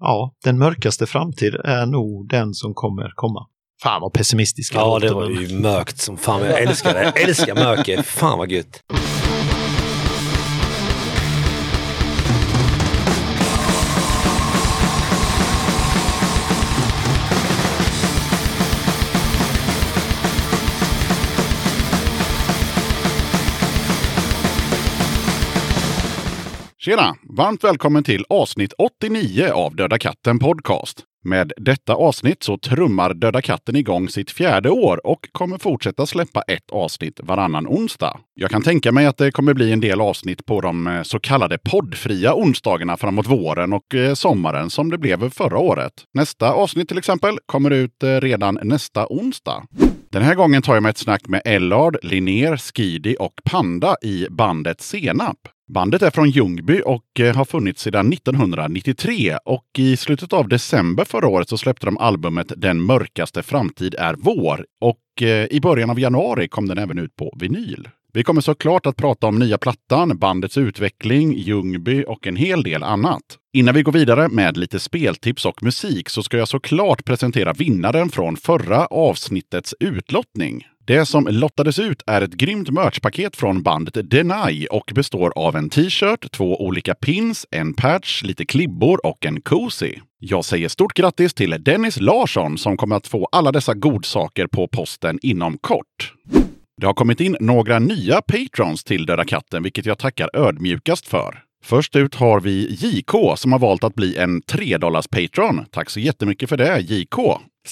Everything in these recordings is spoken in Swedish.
ja, den mörkaste framtid är nog den som kommer komma. Fan vad pessimistiska Ja, det var ju mörkt som fan. Jag älskar det. Jag älskar mörker. Fan vad gött. Tjena! Varmt välkommen till avsnitt 89 av Döda katten Podcast. Med detta avsnitt så trummar Döda katten igång sitt fjärde år och kommer fortsätta släppa ett avsnitt varannan onsdag. Jag kan tänka mig att det kommer bli en del avsnitt på de eh, så kallade poddfria onsdagarna framåt våren och eh, sommaren som det blev förra året. Nästa avsnitt till exempel kommer ut eh, redan nästa onsdag. Den här gången tar jag mig ett snack med Ellard, Linnér, Skidi och Panda i bandet Senap. Bandet är från Ljungby och eh, har funnits sedan 1993 och i slutet av december förra året så släppte de albumet Den mörkaste framtid är vår och eh, i början av januari kom den även ut på vinyl. Vi kommer såklart att prata om nya plattan, bandets utveckling, Ljungby och en hel del annat. Innan vi går vidare med lite speltips och musik så ska jag såklart presentera vinnaren från förra avsnittets utlottning. Det som lottades ut är ett grymt merchpaket från bandet Deny och består av en t-shirt, två olika pins, en patch, lite klibbor och en cozy. Jag säger stort grattis till Dennis Larsson som kommer att få alla dessa godsaker på posten inom kort. Det har kommit in några nya patrons till Döda katten, vilket jag tackar ödmjukast för. Först ut har vi JK som har valt att bli en 3 patron. Tack så jättemycket för det, JK.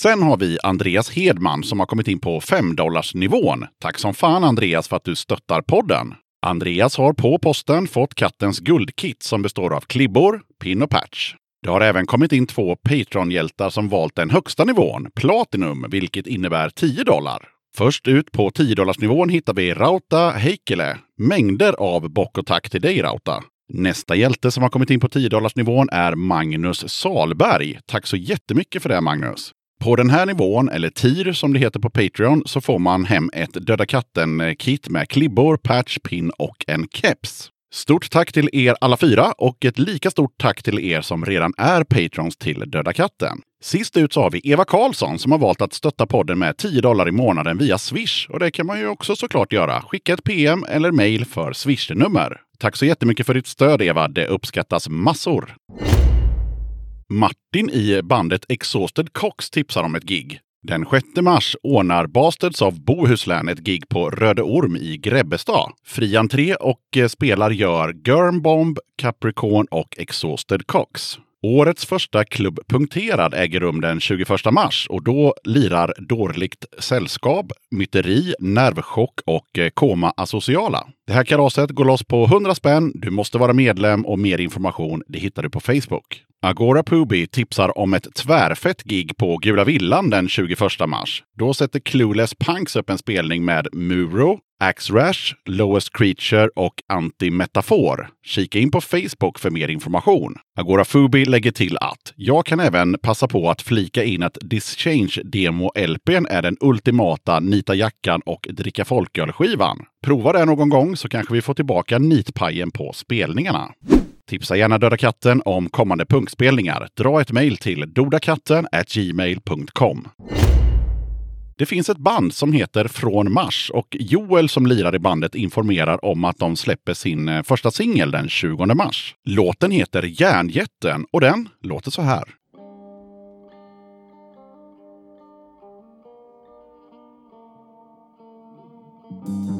Sen har vi Andreas Hedman som har kommit in på 5 nivån. Tack som fan Andreas för att du stöttar podden. Andreas har på posten fått kattens guldkit som består av klibbor, pin och patch. Det har även kommit in två Patreon-hjältar som valt den högsta nivån, Platinum, vilket innebär 10 dollar. Först ut på 10 nivån hittar vi Rauta Heikkilä. Mängder av bock och tack till dig Rauta. Nästa hjälte som har kommit in på 10 nivån är Magnus Salberg. Tack så jättemycket för det Magnus. På den här nivån, eller TIR som det heter på Patreon, så får man hem ett Döda katten-kit med klibbor, patch, pin och en keps. Stort tack till er alla fyra och ett lika stort tack till er som redan är patrons till Döda katten. Sist ut så har vi Eva Karlsson som har valt att stötta podden med 10 dollar i månaden via Swish. Och det kan man ju också såklart göra. Skicka ett PM eller mail för Swish-nummer. Tack så jättemycket för ditt stöd Eva, det uppskattas massor. Martin i bandet Exhausted Cox tipsar om ett gig. Den 6 mars ordnar Bastards av Bohuslän ett gig på Röde Orm i Grebbestad. Fri entré och eh, spelar gör Girnbomb, Capricorn och Exhausted Cox. Årets första klubb Punkterad äger rum den 21 mars och då lirar Dårligt Sällskap, Myteri, Nervchock och eh, Koma Asociala. Det här kalaset går loss på 100 spänn. Du måste vara medlem och mer information det hittar du på Facebook. Agora Pubi tipsar om ett tvärfett gig på Gula Villan den 21 mars. Då sätter Clueless Punks upp en spelning med Muro, Axe Rash, Lowest Creature och Anti-Metafor. Kika in på Facebook för mer information. Agora Fubi lägger till att jag kan även passa på att flika in att Dischange Demo LPn är den ultimata nita jackan och dricka folköl-skivan. Prova det någon gång så kanske vi får tillbaka nitpajen på spelningarna. Tipsa gärna Döda katten om kommande punkspelningar. Dra ett mejl till dodakatten gmail.com. Det finns ett band som heter Från Mars och Joel som lirar i bandet informerar om att de släpper sin eh, första singel den 20 mars. Låten heter Järnjätten och den låter så här. Fast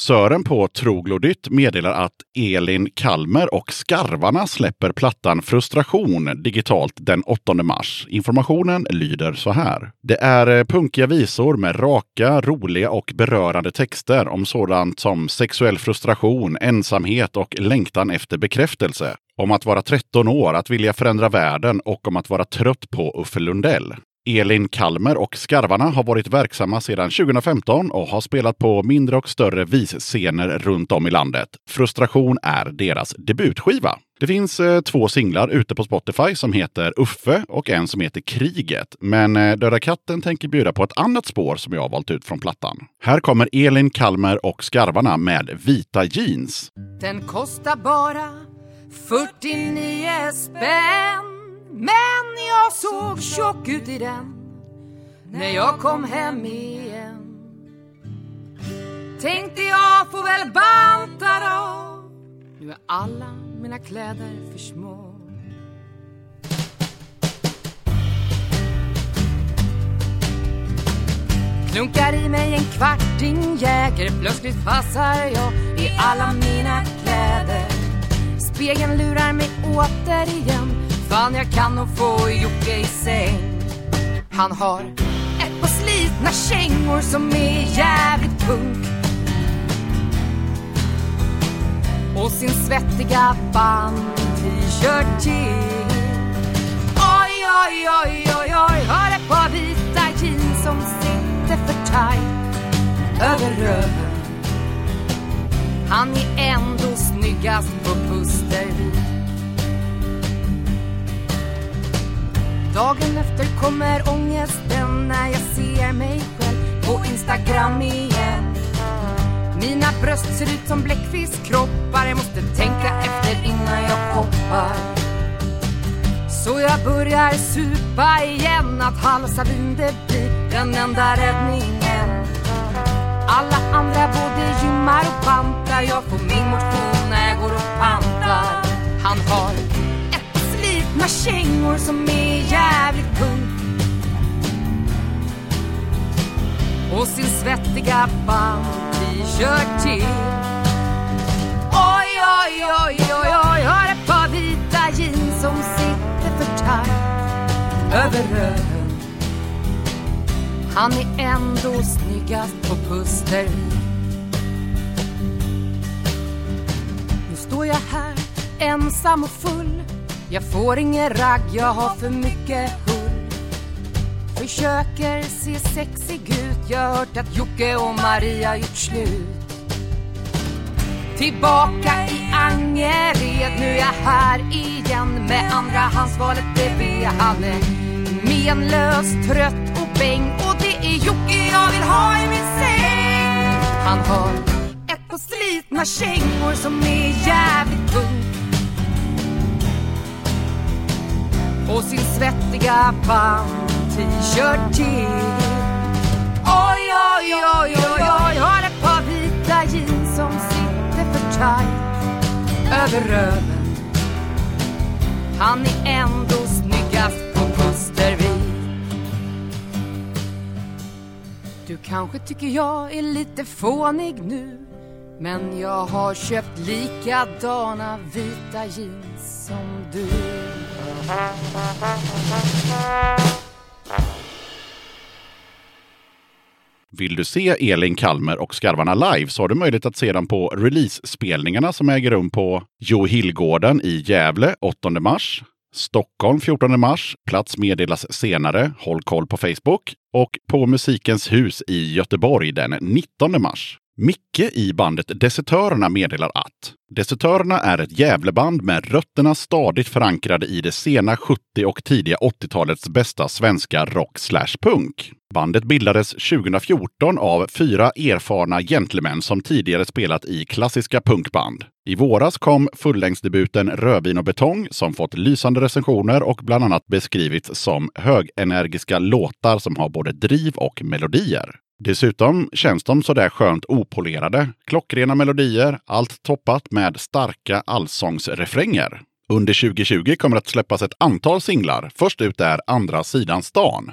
Sören på Troglodytt meddelar att Elin Kalmer och Skarvarna släpper plattan Frustration digitalt den 8 mars. Informationen lyder så här. Det är eh, punkiga visor med raka, roliga och berörande texter om sådant som sexuell frustration, ensamhet och längtan efter bekräftelse. Om att vara 13 år, att vilja förändra världen och om att vara trött på Uffe Lundell. Elin Kalmer och Skarvarna har varit verksamma sedan 2015 och har spelat på mindre och större visscener runt om i landet. Frustration är deras debutskiva. Det finns eh, två singlar ute på Spotify som heter Uffe och en som heter Kriget. Men eh, Döda katten tänker bjuda på ett annat spår som jag har valt ut från plattan. Här kommer Elin Kalmer och Skarvarna med Vita jeans. Den kostar bara 49 spänn men jag såg tjock ut i den När jag kom hem igen. Tänkte jag får väl banta då. Nu är alla mina kläder för små. Klunkar i mig en kvarting Jäger. Plötsligt passar jag i alla mina kläder. Spegeln lurar mig återigen. Fan jag kan nog få Jocke i säng. Han har ett par slitna kängor som är jävligt punk. Och sin svettiga band-t-shirt till Oj, oj, oj, oj, oj Har ett par vita jeans som sitter för tight över röven. Han är ändå snyggast på Pustervik Dagen efter kommer ångesten när jag ser mig själv på Instagram igen. Mina bröst ser ut som bläckfiskkroppar Jag måste tänka efter innan jag shoppar Så jag börjar supa igen. Att halsa vin det blir den enda räddningen. Alla andra både gymmar och bantar Jag får min motion kängor som är jävligt punk. Och sin svettiga band-t-shirt till. Oj, oj, oj, oj, oj Har ett par vita jeans som sitter för tajt över röven. Han är ändå snyggast på Pustervik Nu står jag här ensam och full. Jag får ingen ragg, jag har för mycket hull Försöker se sexig ut. Jag har hört att Jocke och Maria gjort slut. Tillbaka i Angered. Nu är jag här igen. Med andrahandsvalet bredvid Han. Är menlös, trött och bäng. Och det är Jocke jag vill ha i min säng. Han har ett par slitna kängor som är jävligt tungt. Och sin svettiga band-t-shirt till. Oj, oj, oj, oj, oj Har ett par vita jeans som sitter för tight över röven. Han är ändå snyggast på Pustervik Du kanske tycker jag är lite fånig nu. Men jag har köpt likadana vita jeans som du. Vill du se Elin Kalmer och Skarvarna live så har du möjlighet att se dem på release-spelningarna som äger rum på Jo Hillgården i Gävle 8 mars, Stockholm 14 mars, plats meddelas senare, håll koll på Facebook, och på Musikens hus i Göteborg den 19 mars. Micke i bandet Desertörerna meddelar att Desertörerna är ett Gävleband med rötterna stadigt förankrade i det sena 70 och tidiga 80-talets bästa svenska rock slash punk. Bandet bildades 2014 av fyra erfarna gentlemän som tidigare spelat i klassiska punkband. I våras kom fullängdsdebuten Rödvin och betong som fått lysande recensioner och bland annat beskrivits som högenergiska låtar som har både driv och melodier. Dessutom känns de sådär skönt opolerade. Klockrena melodier, allt toppat med starka allsångsrefränger. Under 2020 kommer att släppas ett antal singlar. Först ut är Andra sidan stan.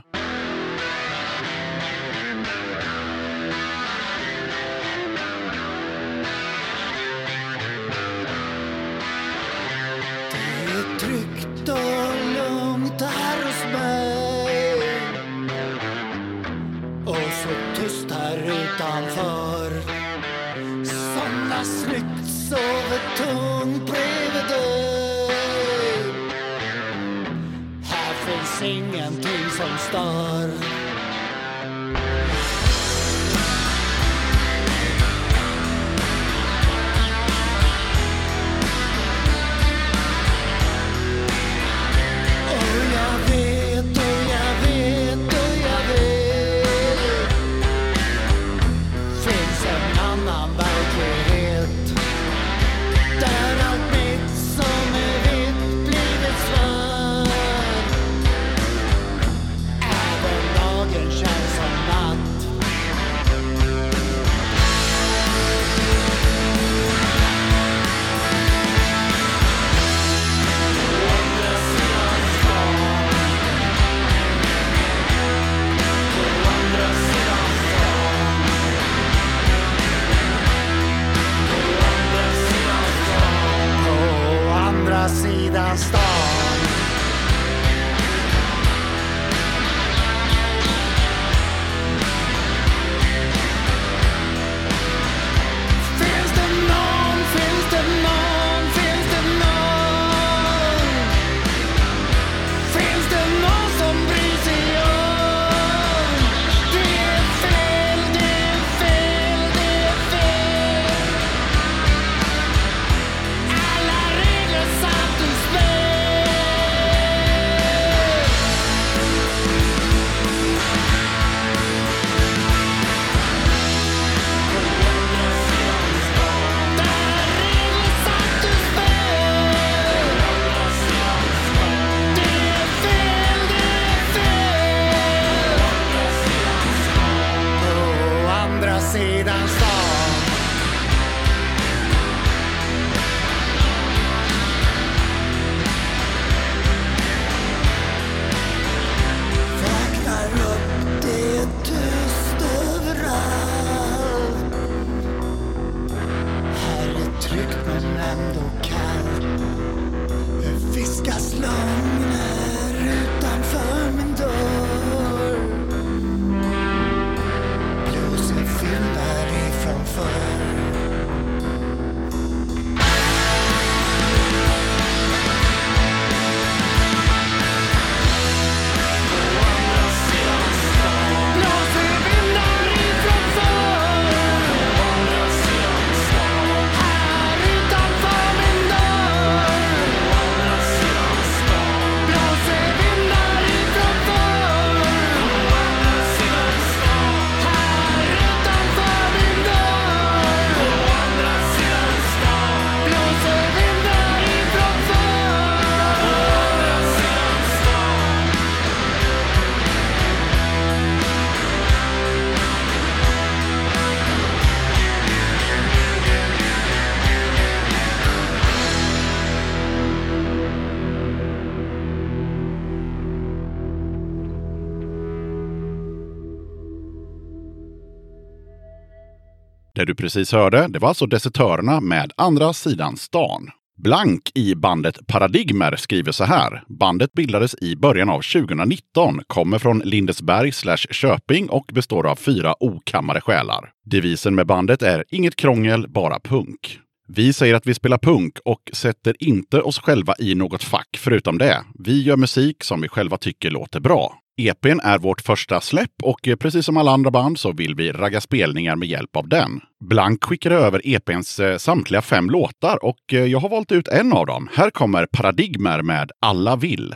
Precis hörde, det var alltså Desertörerna med Andra sidan stan. Blank i bandet Paradigmer skriver så här. Bandet bildades i början av 2019, kommer från Lindesberg slash Köping och består av fyra okammade själar. Devisen med bandet är inget krångel, bara punk. Vi säger att vi spelar punk och sätter inte oss själva i något fack förutom det. Vi gör musik som vi själva tycker låter bra. EPn är vårt första släpp och eh, precis som alla andra band så vill vi ragga spelningar med hjälp av den. Blank skickade över EPns eh, samtliga fem låtar och eh, jag har valt ut en av dem. Här kommer Paradigmer med Alla vill.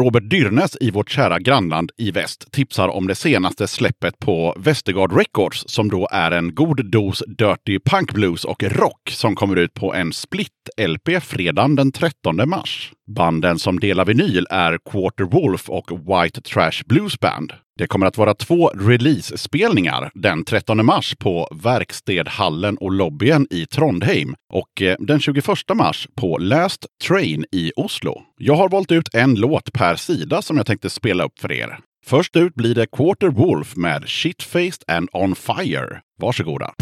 Robert Dyrnes i vårt kära grannland i väst tipsar om det senaste släppet på Västergard Records som då är en god dos dirty punk blues och rock som kommer ut på en split-LP fredagen den 13 mars. Banden som delar vinyl är Quarter Wolf och White Trash Blues Band. Det kommer att vara två release-spelningar den 13 mars på Verkstedhallen och lobbyen i Trondheim och eh, den 21 mars på Last Train i Oslo. Jag har valt ut en låt per sida som jag tänkte spela upp för er. Först ut blir det Quarter Wolf med Shitfaced and On Fire. Varsågoda.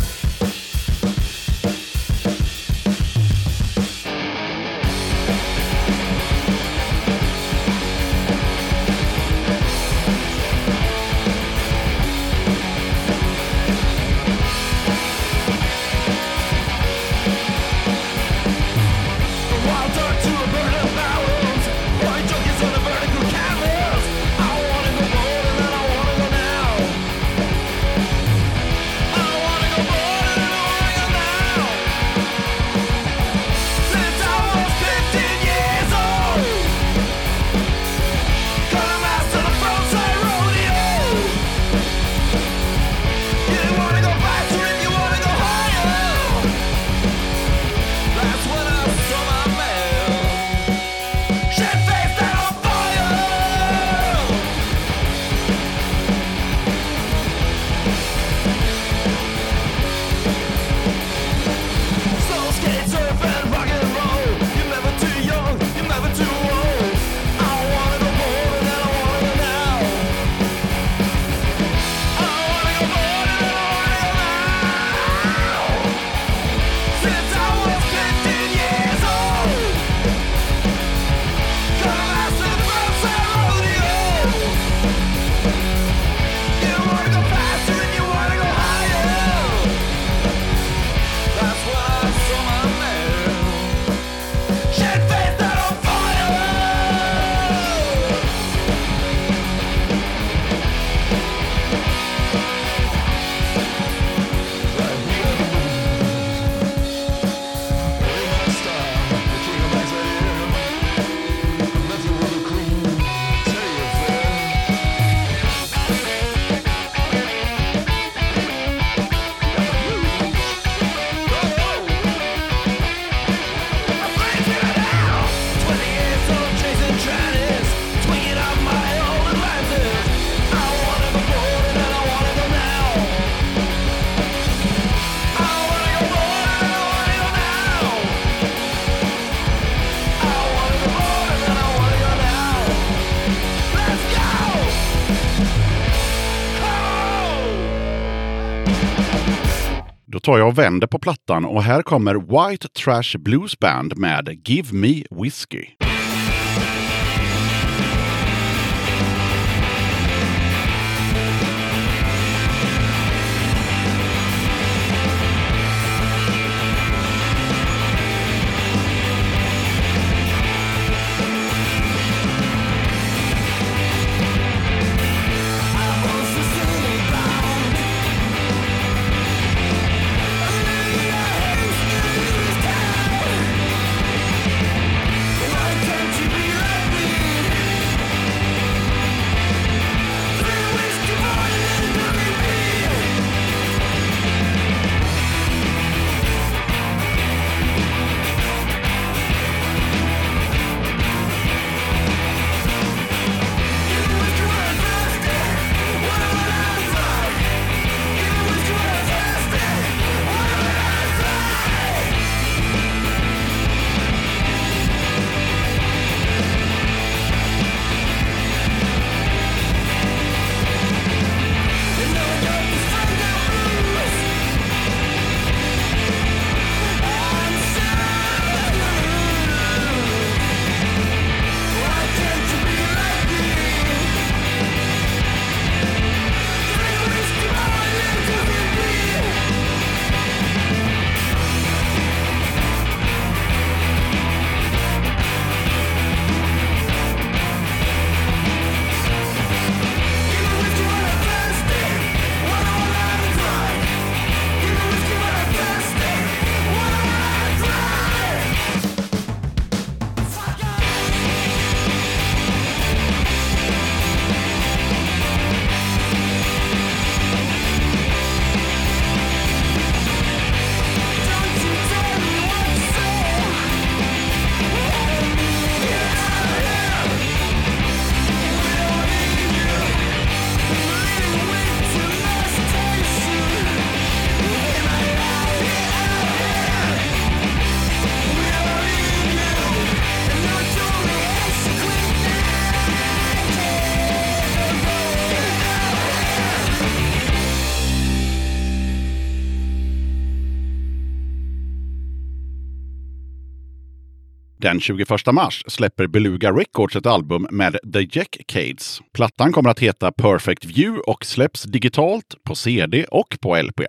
Tar jag och vänder på plattan och här kommer White Trash Blues Band med Give Me Whiskey. Den 21 mars släpper Beluga Records ett album med The Jackcades. Plattan kommer att heta Perfect View och släpps digitalt, på CD och på LP.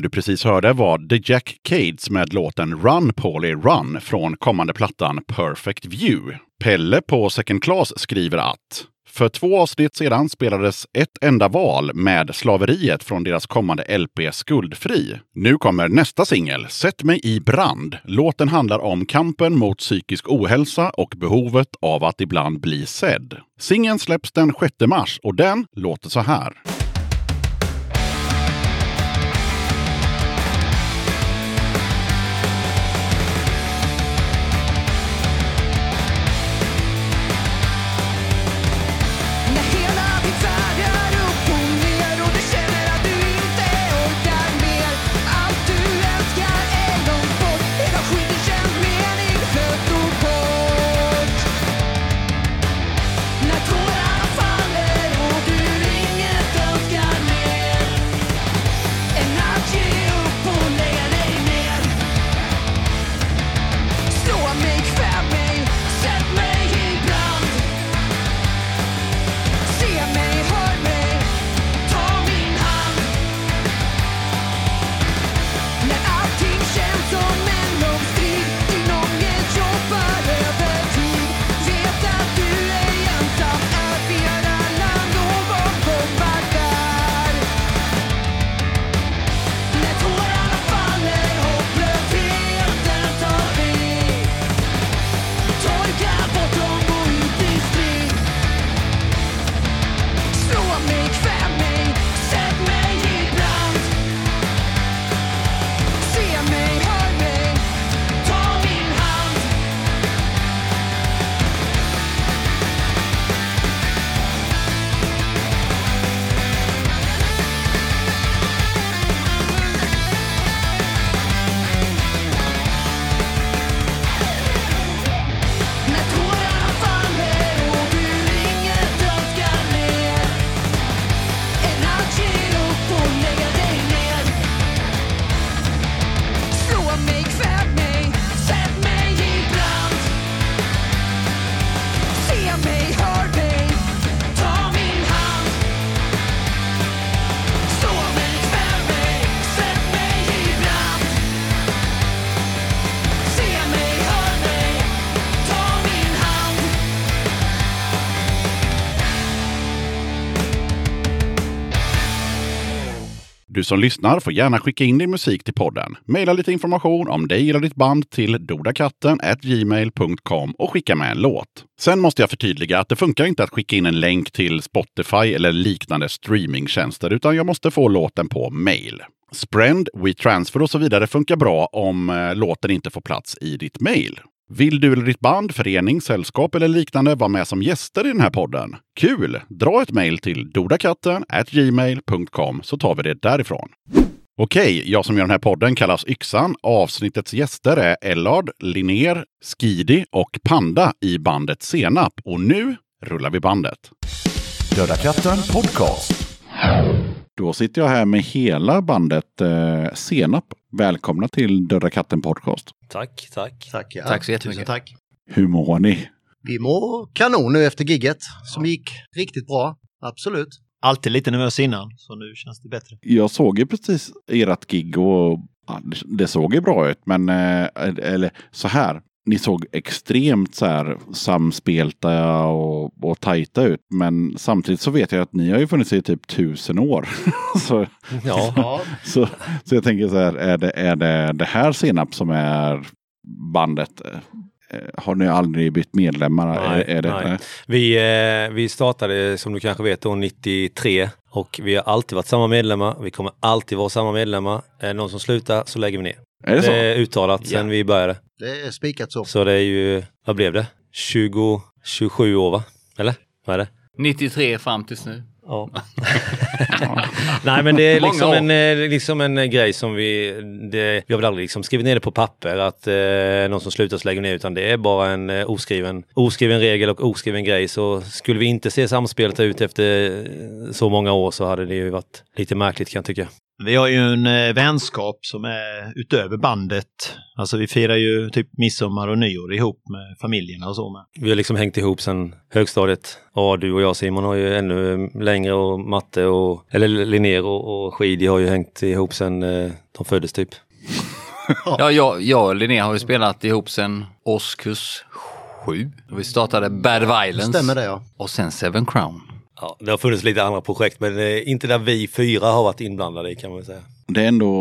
Det du precis hörde var The Jack Cades med låten Run Paulie Run från kommande plattan Perfect View. Pelle på Second Class skriver att för två avsnitt sedan spelades ett enda val med slaveriet från deras kommande LP Skuldfri. Nu kommer nästa singel, Sätt mig i brand. Låten handlar om kampen mot psykisk ohälsa och behovet av att ibland bli sedd. Singeln släpps den 6 mars och den låter så här. Som lyssnar får gärna skicka in din musik till podden. Maila lite information om dig eller ditt band till dodakatten gmail.com och skicka med en låt. Sen måste jag förtydliga att det funkar inte att skicka in en länk till Spotify eller liknande streamingtjänster, utan jag måste få låten på mail. Sprend, WeTransfer och så vidare funkar bra om eh, låten inte får plats i ditt mail. Vill du eller ditt band, förening, sällskap eller liknande vara med som gäster i den här podden? Kul! Dra ett mejl till dodakatten gmail.com så tar vi det därifrån. Okej, jag som gör den här podden kallas Yxan. Avsnittets gäster är Ellard, Linnér, Skidi och Panda i bandet Senap. Och nu rullar vi bandet. Döda katten podcast. Då sitter jag här med hela bandet eh, Senap. Välkomna till Döda katten podcast. Tack, tack. Tack, ja. Tack så jättemycket. Tusen tack. Hur mår ni? Vi mår kanon nu efter gigget som gick riktigt bra. Absolut. Alltid lite nervös innan, så nu känns det bättre. Jag såg ju precis ert gig och ja, det, det såg ju bra ut. Men eh, eller så här. Ni såg extremt så här samspelta och, och tajta ut. Men samtidigt så vet jag att ni har ju funnits i typ tusen år. så, Ja, så, så jag tänker så här, är det, är det det här Senap som är bandet? Eh, Har ni aldrig bytt medlemmar? Nej, är, är det, nej. Vi, eh, vi startade som du kanske vet då 93 och vi har alltid varit samma medlemmar. Vi kommer alltid vara samma medlemmar. Är det någon som slutar så lägger vi ner. Är det Det så? är uttalat sen vi började. det är spikat så. Så det är ju, vad blev det? 20, 27 år va? Eller? Vad är det? 93 fram tills nu. Ja. Nej men det är liksom en, eh, liksom en eh, grej som vi, det, vi har väl aldrig liksom skrivit ner det på papper att eh, någon som slutar så lägger ner utan det är bara en eh, oskriven, oskriven regel och oskriven grej. Så skulle vi inte se samspelet ut efter eh, så många år så hade det ju varit lite märkligt kan jag tycka. Vi har ju en eh, vänskap som är utöver bandet. Alltså vi firar ju typ midsommar och nyår ihop med familjerna och så med. Vi har liksom hängt ihop sedan högstadiet. Och du och jag Simon har ju ännu längre och Matte och, eller Linnér och, och Skidi har ju hängt ihop sedan eh, de föddes typ. Ja, jag, jag och Linnea har ju spelat ihop sedan årskurs 7. Vi startade Bad Violence Stämmer det ja. och sen Seven Crown. Ja, det har funnits lite andra projekt men eh, inte där vi fyra har varit inblandade i kan man säga. Det är ändå,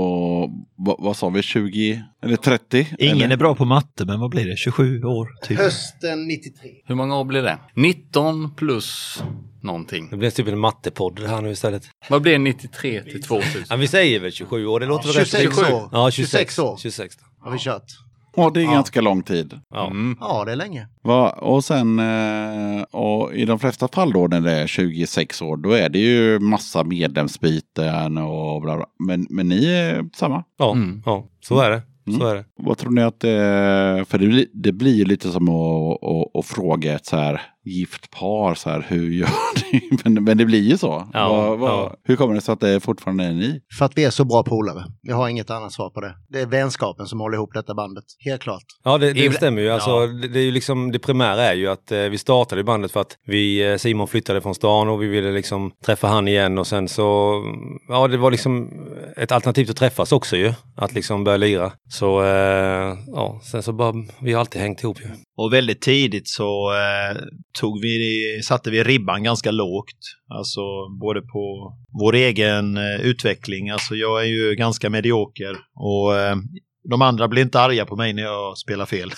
vad, vad sa vi, 20 eller 30? Ingen eller? är bra på matte, men vad blir det? 27 år? Typ. Hösten 93. Hur många år blir det? 19 plus någonting. Det blir typ en mattepodd här nu istället. Vad blir 93 till 2000? Ja, vi säger väl 27 år, det låter väl rätt 26 rimligt. år. Ja, 26, 26 år. 26. Har vi kört. Ja, det är ganska lång tid. Ja. Mm. Ja, det är länge. Va? Och sen, eh, och i de flesta fall då när det är 26 år, då är det ju massa medlemsbyten och bla bla. Men, men ni är samma. Ja, Mm. ja, så är det. Så är det. Vad tror ni att det För det, blir- det blir ju lite som att, att, att fråga ett så här gift par, så här, hur gör ni? Men, men det blir ju så. Ja, Vad- vad- ja. Hur kommer det sig att det fortfarande är ni? För att vi är så bra polare. Jag har inget annat svar på det. Det är vänskapen som håller ihop detta bandet. Helt klart. Ja, det, det stämmer ju. Alltså, det, det, är ju liksom, det primära är ju att eh, vi startade bandet för att vi, eh, Simon flyttade från stan och vi ville liksom träffa han igen och sen så, ja det var liksom ett alternativ att träffas också ju. Att liksom börja lira. Så, eh, ja, sen så bara, vi har alltid hängt ihop ju. Och väldigt tidigt så eh, tog vi, satte vi ribban ganska lågt. Alltså både på vår egen eh, utveckling. Alltså jag är ju ganska medioker och eh, de andra blir inte arga på mig när jag spelar fel.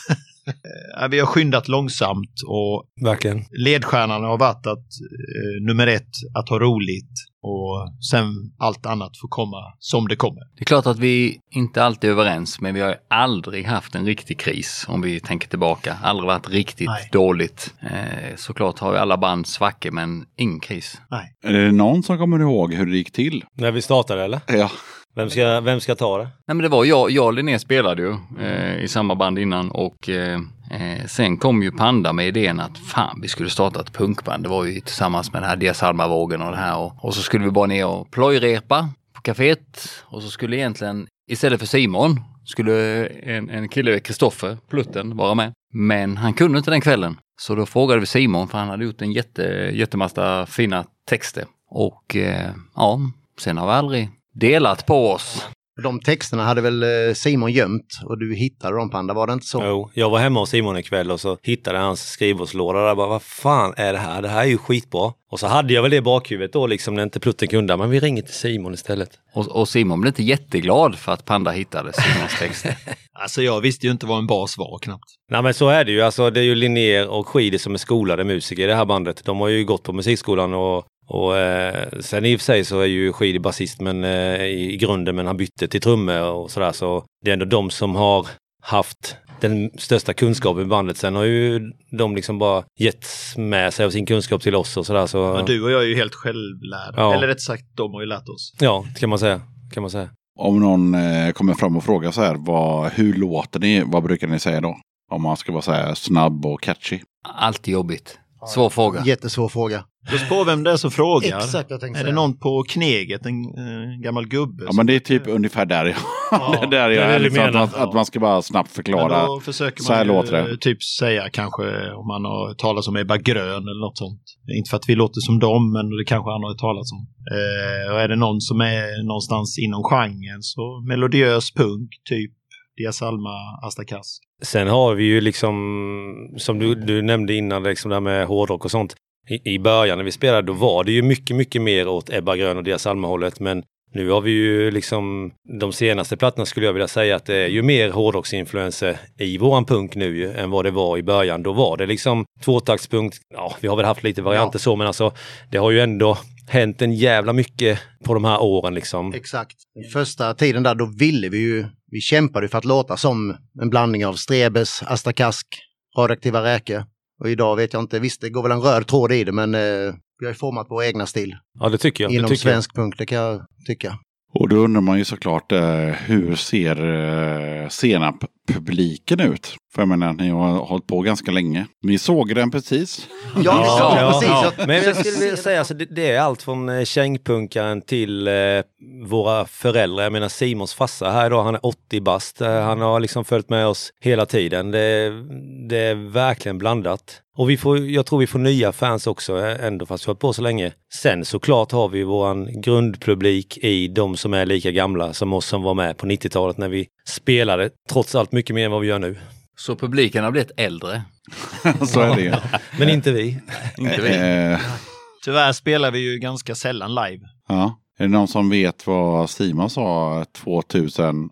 Vi har skyndat långsamt och Verkligen. ledstjärnan har varit att eh, nummer ett, att ha roligt och sen allt annat får komma som det kommer. Det är klart att vi inte alltid är överens, men vi har ju aldrig haft en riktig kris om vi tänker tillbaka. Aldrig varit riktigt Nej. dåligt. Eh, såklart har ju alla band svackor, men ingen kris. Är det någon som kommer ihåg hur det gick till? När vi startade eller? Ja. Vem ska, vem ska ta det? Nej men det var jag, jag och Linné spelade ju eh, i samma band innan och eh, eh, sen kom ju Panda med idén att fan vi skulle starta ett punkband. Det var ju tillsammans med den här Diasalma-vågen och det här och, och så skulle vi bara ner och plojrepa på kaféet och så skulle egentligen istället för Simon skulle en, en kille, Kristoffer Plutten, vara med. Men han kunde inte den kvällen. Så då frågade vi Simon för han hade gjort en jätte, jättemassa fina texter. Och eh, ja, sen har vi aldrig delat på oss. De texterna hade väl eh, Simon gömt och du hittade dem Panda, var det inte så? Jo, jag var hemma hos Simon ikväll och så hittade jag hans skrivbordslåda där. Bara, vad fan är det här? Det här är ju skitbra. Och så hade jag väl det i bakhuvudet då liksom när inte plutten kunde. Men vi ringer till Simon istället. Och, och Simon blev inte jätteglad för att Panda hittade Simons texter. Alltså jag visste ju inte vad en bas var knappt. Nej men så är det ju. Alltså det är ju Linnér och Skidor som är skolade musiker i det här bandet. De har ju gått på musikskolan och och eh, sen i och för sig så är ju Skidi basist men, eh, i, i grunden men han bytte till trummor och sådär så det är ändå de som har haft den största kunskapen i bandet. Sen har ju de liksom bara gett med sig av sin kunskap till oss och sådär. Så, Men du och jag är ju helt självlärda. Ja. Eller rätt sagt, de har ju lärt oss. Ja, kan man säga. Kan man säga. Om någon eh, kommer fram och frågar så här, vad, hur låter ni? Vad brukar ni säga då? Om man ska vara så här snabb och catchy. Alltid jobbigt. Svår fråga. Jättesvår fråga. Just på vem det är som frågar. Exakt jag tänkte Är det någon på Kneget, en eh, gammal gubbe? Ja men det är typ ungefär där jag, Ja, det är där det jag är är. det du Liksom, att, menar. man, att man ska bara snabbt Men förklara. då försöker Så här man låter det. typ säga kanske om man har talat om Ebba Grön eller något sånt. Inte för att vi låter som dem, men det kanske han har talat om. Eh, och är det någon som är någonstans inom genren så melodiös punk, typ Dias Alma, Asta Kask. Sen har vi ju liksom, som du, du nämnde innan, liksom det här med hårdrock och sånt. I, I början när vi spelade då var det ju mycket, mycket mer åt Ebba Grön och deras hållet men nu har vi ju liksom de senaste plattorna skulle jag vilja säga att det är ju mer hårdrocksinfluenser i våran punk nu ju, än vad det var i början. Då var det liksom tvåtaktspunkt. Ja, vi har väl haft lite varianter så, men alltså det har ju ändå hänt en jävla mycket på de här åren liksom. Exakt. Första tiden där, då ville vi ju, vi kämpade för att låta som en blandning av Strebes, Asta Kask, Radioaktiva Räke. Och idag vet jag inte, visst det går väl en röd tråd i det, men eh, vi har ju format vår egna stil. Ja, det tycker jag. Det Inom tycker jag. svensk punk, det kan jag tycka. Och då undrar man ju såklart eh, hur ser eh, Senap-publiken ut? För jag menar, ni har hållit på ganska länge. Vi såg den precis. Ja, sa Ja, precis. ja. Jag- Men jag skulle vilja säga, alltså, det, det är allt från eh, kängpunkaren till eh, våra föräldrar. Jag menar Simons farsa här idag, han är 80 bast. Eh, han har liksom följt med oss hela tiden. Det, det är verkligen blandat. Och vi får, jag tror vi får nya fans också eh, ändå fast vi har hållit på så länge. Sen såklart har vi våran grundpublik i de som är lika gamla som oss som var med på 90-talet när vi spelade trots allt mycket mer än vad vi gör nu. Så publiken har blivit äldre. Så är det ju. Men inte vi. Inte vi. Eh, Tyvärr spelar vi ju ganska sällan live. ja. Är det någon som vet vad Simon sa 2000?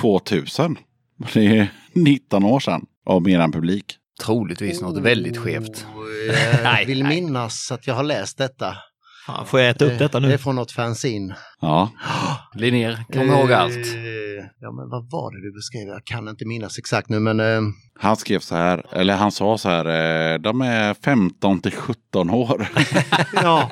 2000? Det är 19 år sedan. Av eran publik. Troligtvis något väldigt skevt. Jag Nej, vill minnas att jag har läst detta. Fan, får jag äta upp detta Det är nu? från något fanzine. Ja. Linnér, kom ihåg Eh, allt. Ja, men vad var det du beskrev? Jag kan inte minnas exakt nu, men eh, Han skrev så här, eller han sa så här, eh, de är 15 till 17 år. ja,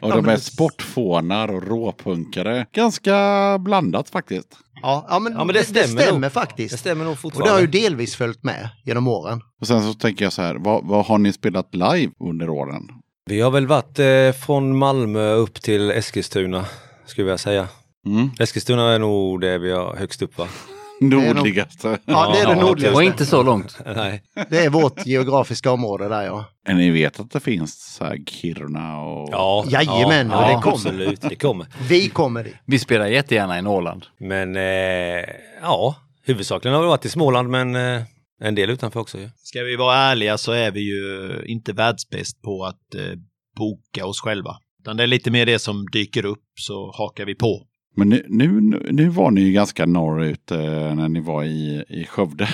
Och de är sportfånar och råpunkare. Ganska blandat faktiskt. ja, ja, men, Ja, men det stämmer nog. faktiskt. Det stämmer nog Och det fortfarande. har ju delvis följt med genom åren. Och sen så tänker jag så här, vad, vad har ni spelat live under åren? Vi har väl varit eh, från Malmö upp till Eskilstuna, skulle jag säga. Mm. Eskilstuna är nog det vi har högst upp va? Nordligaste. Ja, det är det nordligaste. Och inte så långt. Nej. Det är vårt geografiska område där ja. Ni vet att det finns så här Kiruna och... Ja, Jajamän, ja, och det kommer. Absolut, det kommer. Vi kommer dit. Vi spelar jättegärna i Norrland. Men eh, ja, huvudsakligen har vi varit i Småland men eh, en del utanför också ju. Ska vi vara ärliga så är vi ju inte världsbäst på att eh, boka oss själva. Utan det är lite mer det som dyker upp så hakar vi på. Men nu, nu, nu- var ni ju ganska norrut eh, när ni var i, i Skövde.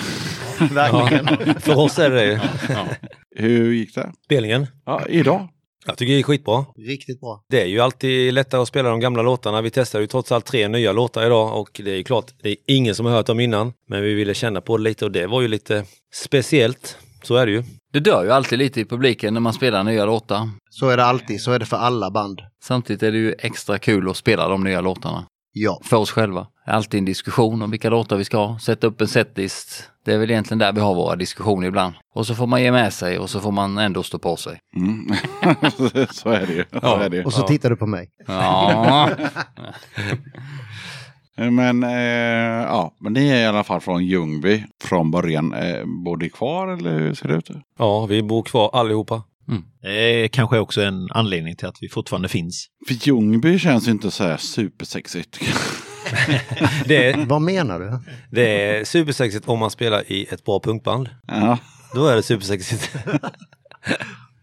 Verkligen. För oss är det ju. Hur gick det? Spelningen. Ja, idag. Jag tycker det är skitbra. Riktigt bra. Det är ju alltid lättare att spela de gamla låtarna. Vi testar ju trots allt tre nya låtar idag och det är ju klart, det är ingen som har hört dem innan. Men vi ville känna på det lite och det var ju lite speciellt. Så är det ju. Det dör ju alltid lite i publiken när man spelar nya låtar. Så är det alltid, så är det för alla band. Samtidigt är det ju extra kul att spela de nya låtarna. Ja. För oss själva. Alltid en diskussion om vilka låtar vi ska ha. Sätta upp en setlist. Det är väl egentligen där vi har våra diskussioner ibland. Och så får man ge med sig och så får man ändå stå på sig. Mm. så är det ju. Så är det ju. Och så tittar du på mig. Ja, Men, eh, ja, men ni är i alla fall från Ljungby från början. Eh, bor ni kvar eller hur ser det ut? Ja, vi bor kvar allihopa. Det är kanske också en anledning till att vi fortfarande finns. För Ljungby känns inte så här supersexigt. det, är, Vad menar du? det är supersexigt om man spelar i ett bra punkband. Ja. Då är det supersexigt.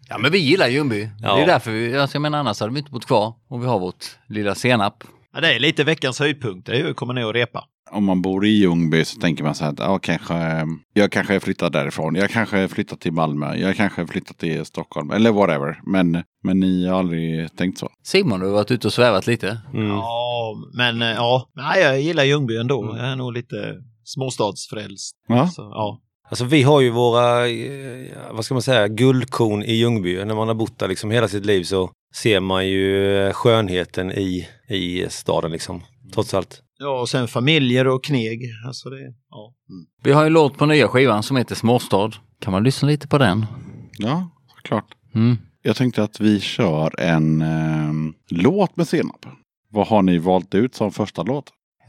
Ja men vi gillar Ljungby. Ja. Det är därför vi, jag menar annars hade vi inte bott kvar. Och vi har vårt lilla senap. Ja, det är lite veckans höjdpunkt. Det är ju att komma ner och repa. Om man bor i Ljungby så tänker man så här att ja, kanske, jag kanske flyttar därifrån. Jag kanske flyttar till Malmö. Jag kanske flyttar till Stockholm. Eller whatever. Men, men ni har aldrig tänkt så. Simon, du har varit ute och svävat lite. Mm. Ja, men eh, ja. Nej, jag gillar Ljungby ändå. Jag är nog lite småstadsfrälst. Ja. Så, ja. Alltså vi har ju våra, eh, vad ska man säga, guldkorn i Ljungby. När man har bott där liksom hela sitt liv så ser man ju skönheten i, i staden liksom. Trots allt. Ja, och sen familjer och kneg. Alltså det, ja. Vi har en låt på nya skivan som heter Småstad. Kan man lyssna lite på den? Ja, klart. Mm. Jag tänkte att vi kör en eh, låt med senap. Vad har ni valt ut som första låt?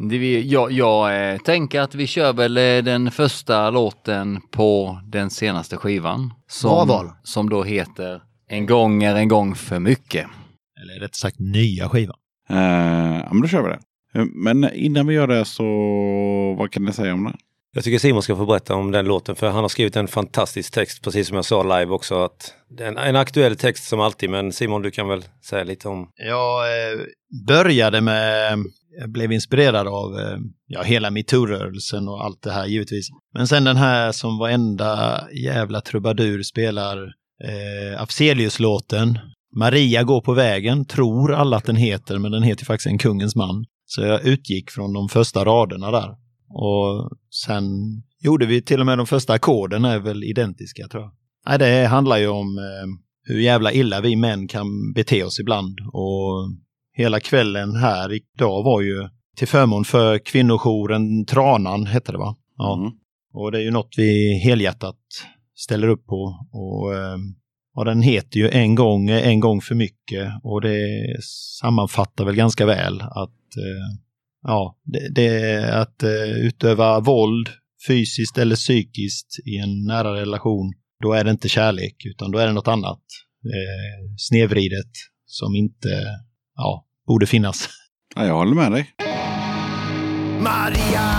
Det vi, jag jag eh, tänker att vi kör väl eh, den första låten på den senaste skivan. Bra Som, val. som då heter En gång är en gång för mycket. Eller rätt sagt nya skivan. Eh, ja, men då kör vi det. Eh, Men innan vi gör det så, vad kan ni säga om det? Jag tycker Simon ska få berätta om den låten för han har skrivit en fantastisk text precis som jag sa live också. Att en, en aktuell text som alltid men Simon du kan väl säga lite om Jag eh, började med, jag blev inspirerad av eh, ja, hela metoo-rörelsen och allt det här givetvis. Men sen den här som varenda jävla trubadur spelar, eh, Afzelius-låten. Maria går på vägen, tror alla att den heter, men den heter faktiskt En kungens man. Så jag utgick från de första raderna där. Och sen gjorde vi till och med de första ackorden är väl identiska tror jag. Nej, det handlar ju om eh, hur jävla illa vi män kan bete oss ibland. Och hela kvällen här idag var ju till förmån för kvinnojouren Tranan, hette det va? Ja. Mm. Och det är ju något vi helhjärtat ställer upp på. Och, eh, och den heter ju En gång, en gång för mycket. Och det sammanfattar väl ganska väl att eh, ja, det, det att eh, utöva våld fysiskt eller psykiskt i en nära relation. Då är det inte kärlek utan då är det något annat eh, snedvridet som inte ja, borde finnas. Ja, jag håller med dig. Maria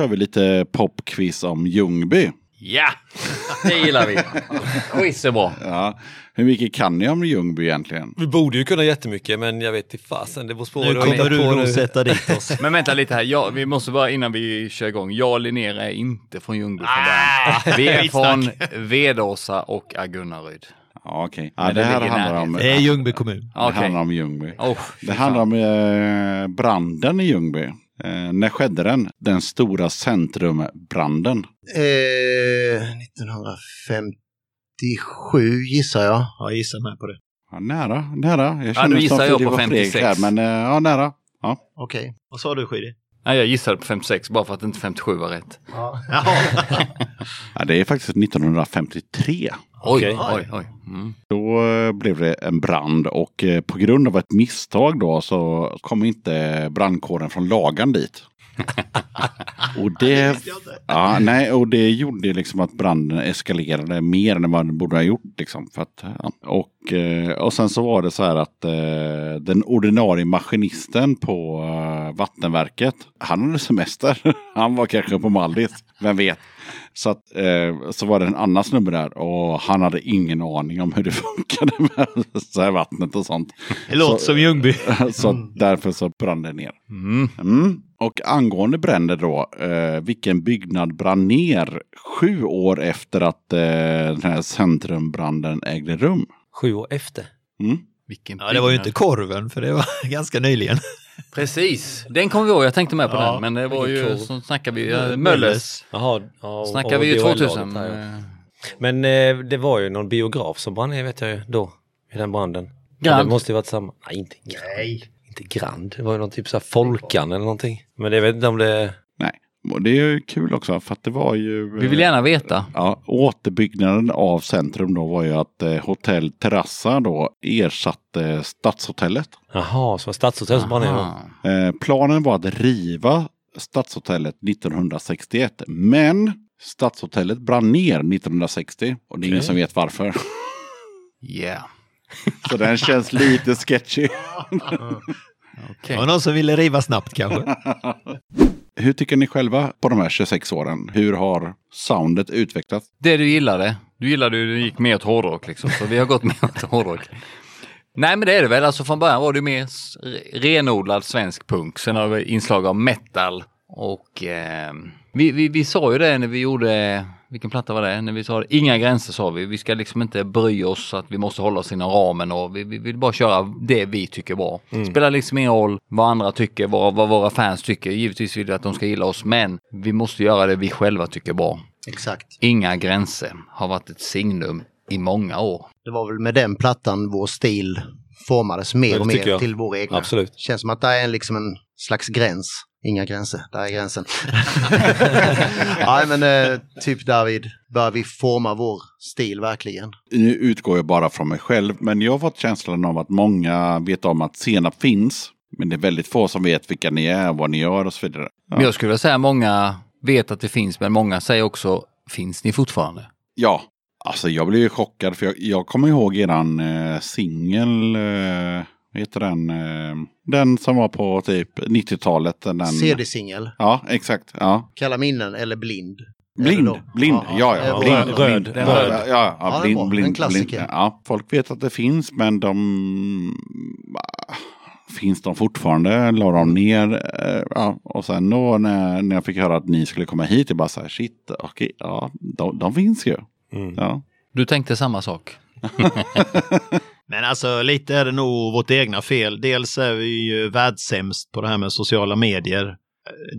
kör vi lite popquiz om Ljungby. Ja! Det gillar vi. Quiz är bra. Ja. Hur mycket kan ni om Ljungby egentligen? Vi borde ju kunna jättemycket men jag vet inte fasen, det beror på Nu kommer du nog sätta dit oss. Men vänta lite här, ja, vi måste bara innan vi kör igång. Jag och Linnea är inte från Ljungby från början. Vi är från Vedåsa och Agunnaryd. Ja, okej. Men Ja, det det här handlar om, Det är Ljungby kommun. det handlar om Ljungby. Oh, Det handlar om eh, branden i Ljungby. Eh, när skedde den? Den stora centrumbranden. Eh, 1957 gissar jag. Jag gissar med på det. Ja, nära, nära. Jag Ja, nu gissar jag på var Fredrik 56. Här, men eh, ja, nära. Okej. Vad sa du Skidi? Nej, jag gissade på 56 bara för att inte 57 var rätt. Jaha. Ja, det är faktiskt 1953. Oj, Okej. oj, oj. Mm. Då eh, blev det en brand och eh, på grund av ett misstag då så kom inte brandkåren från Lagan dit. och det, ja, nej, och det gjorde liksom att branden eskalerade mer än vad den borde ha gjort. Liksom, för att, ja. och, eh, och sen så var det så här att eh, den ordinarie maskinisten på eh, vattenverket, han hade semester. han var kanske på Mallis, vem vet. Så, att, eh, så var det en annan snubbe där och han hade ingen aning om hur det funkade med så här vattnet och sånt. Det låter Så- som Ljungby. så att därför så brann det ner. Mm. Mm. Och angående bränder då, eh, vilken byggnad brann ner sju år efter att eh, den här centrumbranden ägde rum? Sju år efter. Mm. Vilken Ja, det var ju inte korven, för det var ganska nyligen. Precis, den kommer vi ihåg. Jag tänkte med på Ja, den. Men det var ju, korv. så snackar vi ju, Möllers. Jaha, ja, Snackar vi ju DHL-laget 2000. här, ja. eh, Men eh, det var ju någon biograf som brann ner vet jag ju då. I den branden. Grand. Det måste ju varit samma. Nej, inte Grand. Inte Grand. Det var ju någon typ så här Folkan eller någonting. Men det vet inte om det... Och det är ju kul också för att det var ju... Vi vill gärna veta. Ja, återbyggnaden av centrum då var ju att eh, Hotell Terrassa då ersatte Stadshotellet. Jaha, så var Stadshotellet som. Eh, planen var att riva Stadshotellet 1961 men Stadshotellet brann ner 1960 och det är ingen Okej. som vet varför. Yeah. Så den känns lite sketchy. Okej. Det var någon som ville riva snabbt kanske. Hur tycker ni själva på de här 26 åren? Hur har soundet utvecklats? Det du gillade. Du gillade ju, det gick mer åt hårdrock liksom. Så vi har gått mer åt hårdrock. Nej men det är det väl. Alltså från början var det mer renodlad svensk punk. Sen har vi inslag av metal. Och eh, vi, vi, vi sa ju det när vi gjorde, vilken platta var det? När vi sa inga gränser sa vi. Vi ska liksom inte bry oss att vi måste hålla oss inom ramen och vi, vi vill bara köra det vi tycker är bra. Spelar liksom ingen roll vad andra tycker, vad, vad våra fans tycker. Givetvis vill vi att de ska gilla oss men vi måste göra det vi själva tycker är bra. Exakt. Inga gränser har varit ett signum i många år. Det var väl med den plattan vår stil formades mer och mer jag. till vår egna. Absolut. Känns som att det är liksom en slags gräns. Inga gränser, där är gränsen. Nej men eh, typ David, bör vi forma vår stil verkligen. Nu utgår jag bara från mig själv, men jag har fått känslan av att många vet om att senap finns. Men det är väldigt få som vet vilka ni är, vad ni gör och så vidare. Ja, Men jag skulle vilja säga att många vet att det finns, men många säger också, finns ni fortfarande? ja. alltså jag blev ju chockad för jag, jag kommer ihåg eran eh, singel, eh, heter den? Eh, den som var på typ 90-talet. Den, CD-singel, Ja, exakt. Ja. Kalla minnen eller blind. Blind, blind, ja, ja. Blind, Röd. Ja, ja, blind, blind, En klassiker. blind. Ja, folk vet att det finns, men de... Finns de fortfarande? La de ner? Eh, Ja, och sen då när, när jag fick höra att ni skulle komma hit, jag bara så här, shit, okej, ja, de, de finns ju. Mm. Ja. Du tänkte samma sak? Men alltså lite är det nog vårt egna fel. Dels är vi ju världssämst på det här med sociala medier.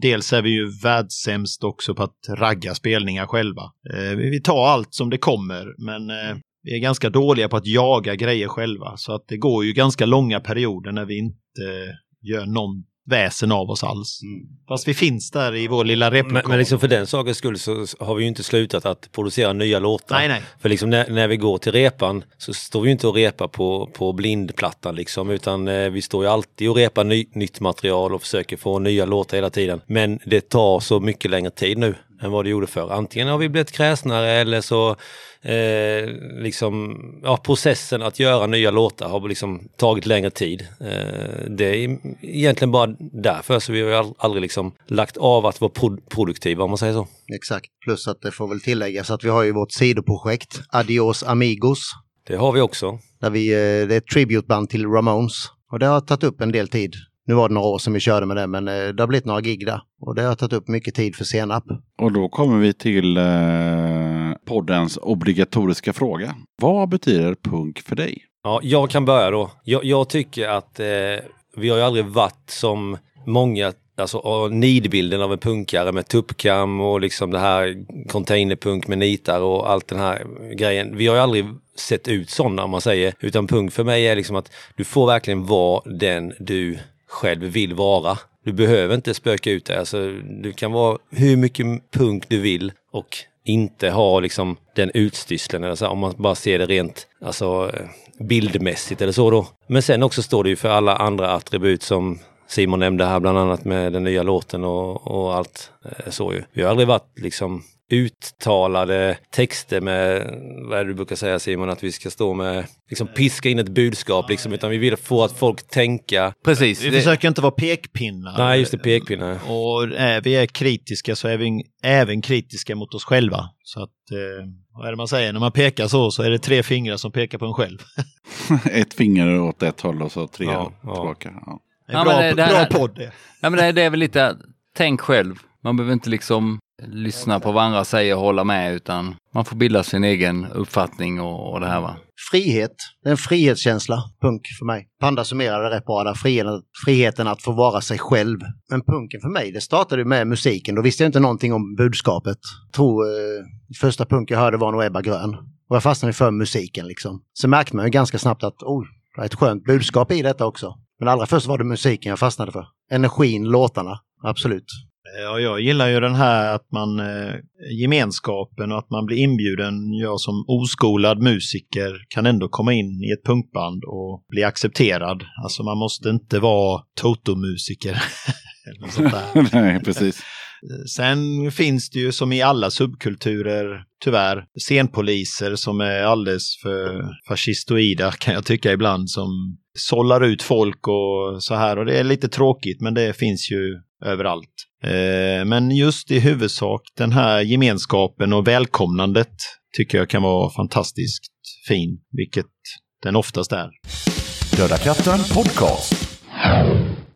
Dels är vi ju världssämst också på att ragga spelningar själva. Eh, Vi tar allt som det kommer, men eh, vi är ganska dåliga på att jaga grejer själva. Så att det går ju ganska långa perioder när vi inte gör någon väsen av oss alls. Fast vi finns där i vår lilla Men, replokal. men liksom för den sakens skull så har vi ju inte slutat att producera nya låtar. Nej, nej. För liksom när, när vi går till repan så står vi ju inte och repar på, på blindplattan liksom utan eh, vi står ju alltid och repar ny, nytt material och försöker få nya låtar hela tiden. Men det tar så mycket längre tid nu än vad det gjorde förr. Antingen har vi blivit kräsnare eller så eh, liksom, ja, processen att göra nya låtar har liksom tagit längre tid. Eh, det är egentligen bara därför, så vi har aldrig liksom lagt av att vara pro- produktiva om man säger så. Exakt. Plus att det får väl tilläggas att vi har ju vårt sidoprojekt Adios Amigos. Det har vi också. Där vi, eh, det är ett tributeband till Ramones. Och det har tagit upp en del tid. Nu var det några år sedan vi körde med det men eh, det har blivit några gig där. Och det har tagit upp mycket tid för Senap. Och då kommer vi till eh, poddens obligatoriska fråga. Vad betyder punk för dig? Ja, jag kan börja då. Jag, jag tycker att eh, vi har ju aldrig varit som många, alltså nidbilden av en punkare med tuppkam och liksom det här containerpunk med nitar och allt den här grejen. Vi har ju aldrig sett ut sådana om man säger, utan punk för mig är liksom att du får verkligen vara den du själv vill vara. Du behöver inte spöka ut dig, Alltså, du kan vara hur mycket punk du vill och inte ha liksom den utstyrseln, alltså, om man bara ser det rent alltså, bildmässigt eller så då. Men sen också står det ju för alla andra attribut som Simon nämnde här, bland annat med den nya låten och, och allt eh, så ju. Vi har aldrig varit liksom uttalade texter med, vad är det du brukar säga Simon, att vi ska stå med, liksom piska in ett budskap liksom, utan vi vill få att folk tänka. Precis. Vi det- försöker inte vara pekpinnar. Nej, just det, pekpinnar. Och är vi är kritiska så är vi även kritiska mot oss själva. Så att, eh, vad är det man säger, när man pekar så så är det tre fingrar som pekar på en själv. ett finger åt ett håll och så tre Ja, tillbaka. Ja. Ja, bra, men det- det här- bra podd det. Ja, men det, det är väl lite, tänk själv. Man behöver inte liksom lyssna på vad andra säger och hålla med utan man får bilda sin egen uppfattning och, och det här va. Frihet, det är en frihetskänsla, punk för mig. Panda summerade det rätt bra där, friheten, friheten att få vara sig själv. Men punken för mig, det startade ju med musiken. Då visste jag inte någonting om budskapet. Jag tror eh, första punk jag hörde var nog Ebba Grön. Och jag fastnade för musiken liksom. Så märkte man ju ganska snabbt att oh, det är ett skönt budskap i detta också. Men allra först var det musiken jag fastnade för. Energin, låtarna, absolut. Ja, jag gillar ju den här att man, eh, gemenskapen och att man blir inbjuden. Jag som oskolad musiker kan ändå komma in i ett punkband och bli accepterad. Alltså man måste inte vara Toto-musiker. Nej, precis. Sen finns det ju som i alla subkulturer, tyvärr, scenpoliser som är alldeles för fascistoida kan jag tycka ibland, som sållar ut folk och så här. Och det är lite tråkigt, men det finns ju överallt. Eh, men just i huvudsak den här gemenskapen och välkomnandet tycker jag kan vara fantastiskt fin, vilket den oftast är. Döda katten podcast.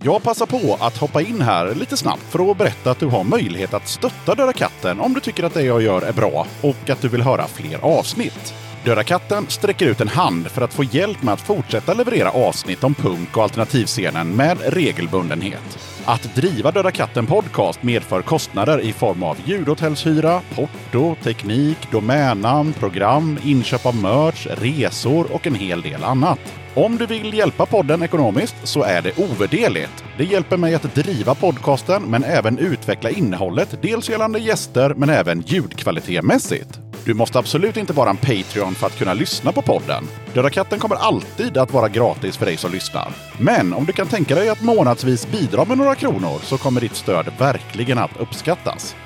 Jag passar på att hoppa in här lite snabbt för att berätta att du har möjlighet att stötta Döda katten om du tycker att det jag gör är bra och att du vill höra fler avsnitt. Döda katten sträcker ut en hand för att få hjälp med att fortsätta leverera avsnitt om punk och alternativscenen med regelbundenhet. Att driva Döda katten podcast medför kostnader i form av ljudhotellshyra, porto, teknik, domännamn, program, inköp av merch, resor och en hel del annat. Om du vill hjälpa podden ekonomiskt så är det ovärderligt. Det hjälper mig att driva podcasten men även utveckla innehållet, dels gällande gäster men även ljudkvalitetmässigt. Du måste absolut inte vara en Patreon för att kunna lyssna på podden. Döda katten kommer alltid att vara gratis för dig som lyssnar. Men om du kan tänka dig att månadsvis bidra med några kronor så kommer ditt stöd verkligen att uppskattas.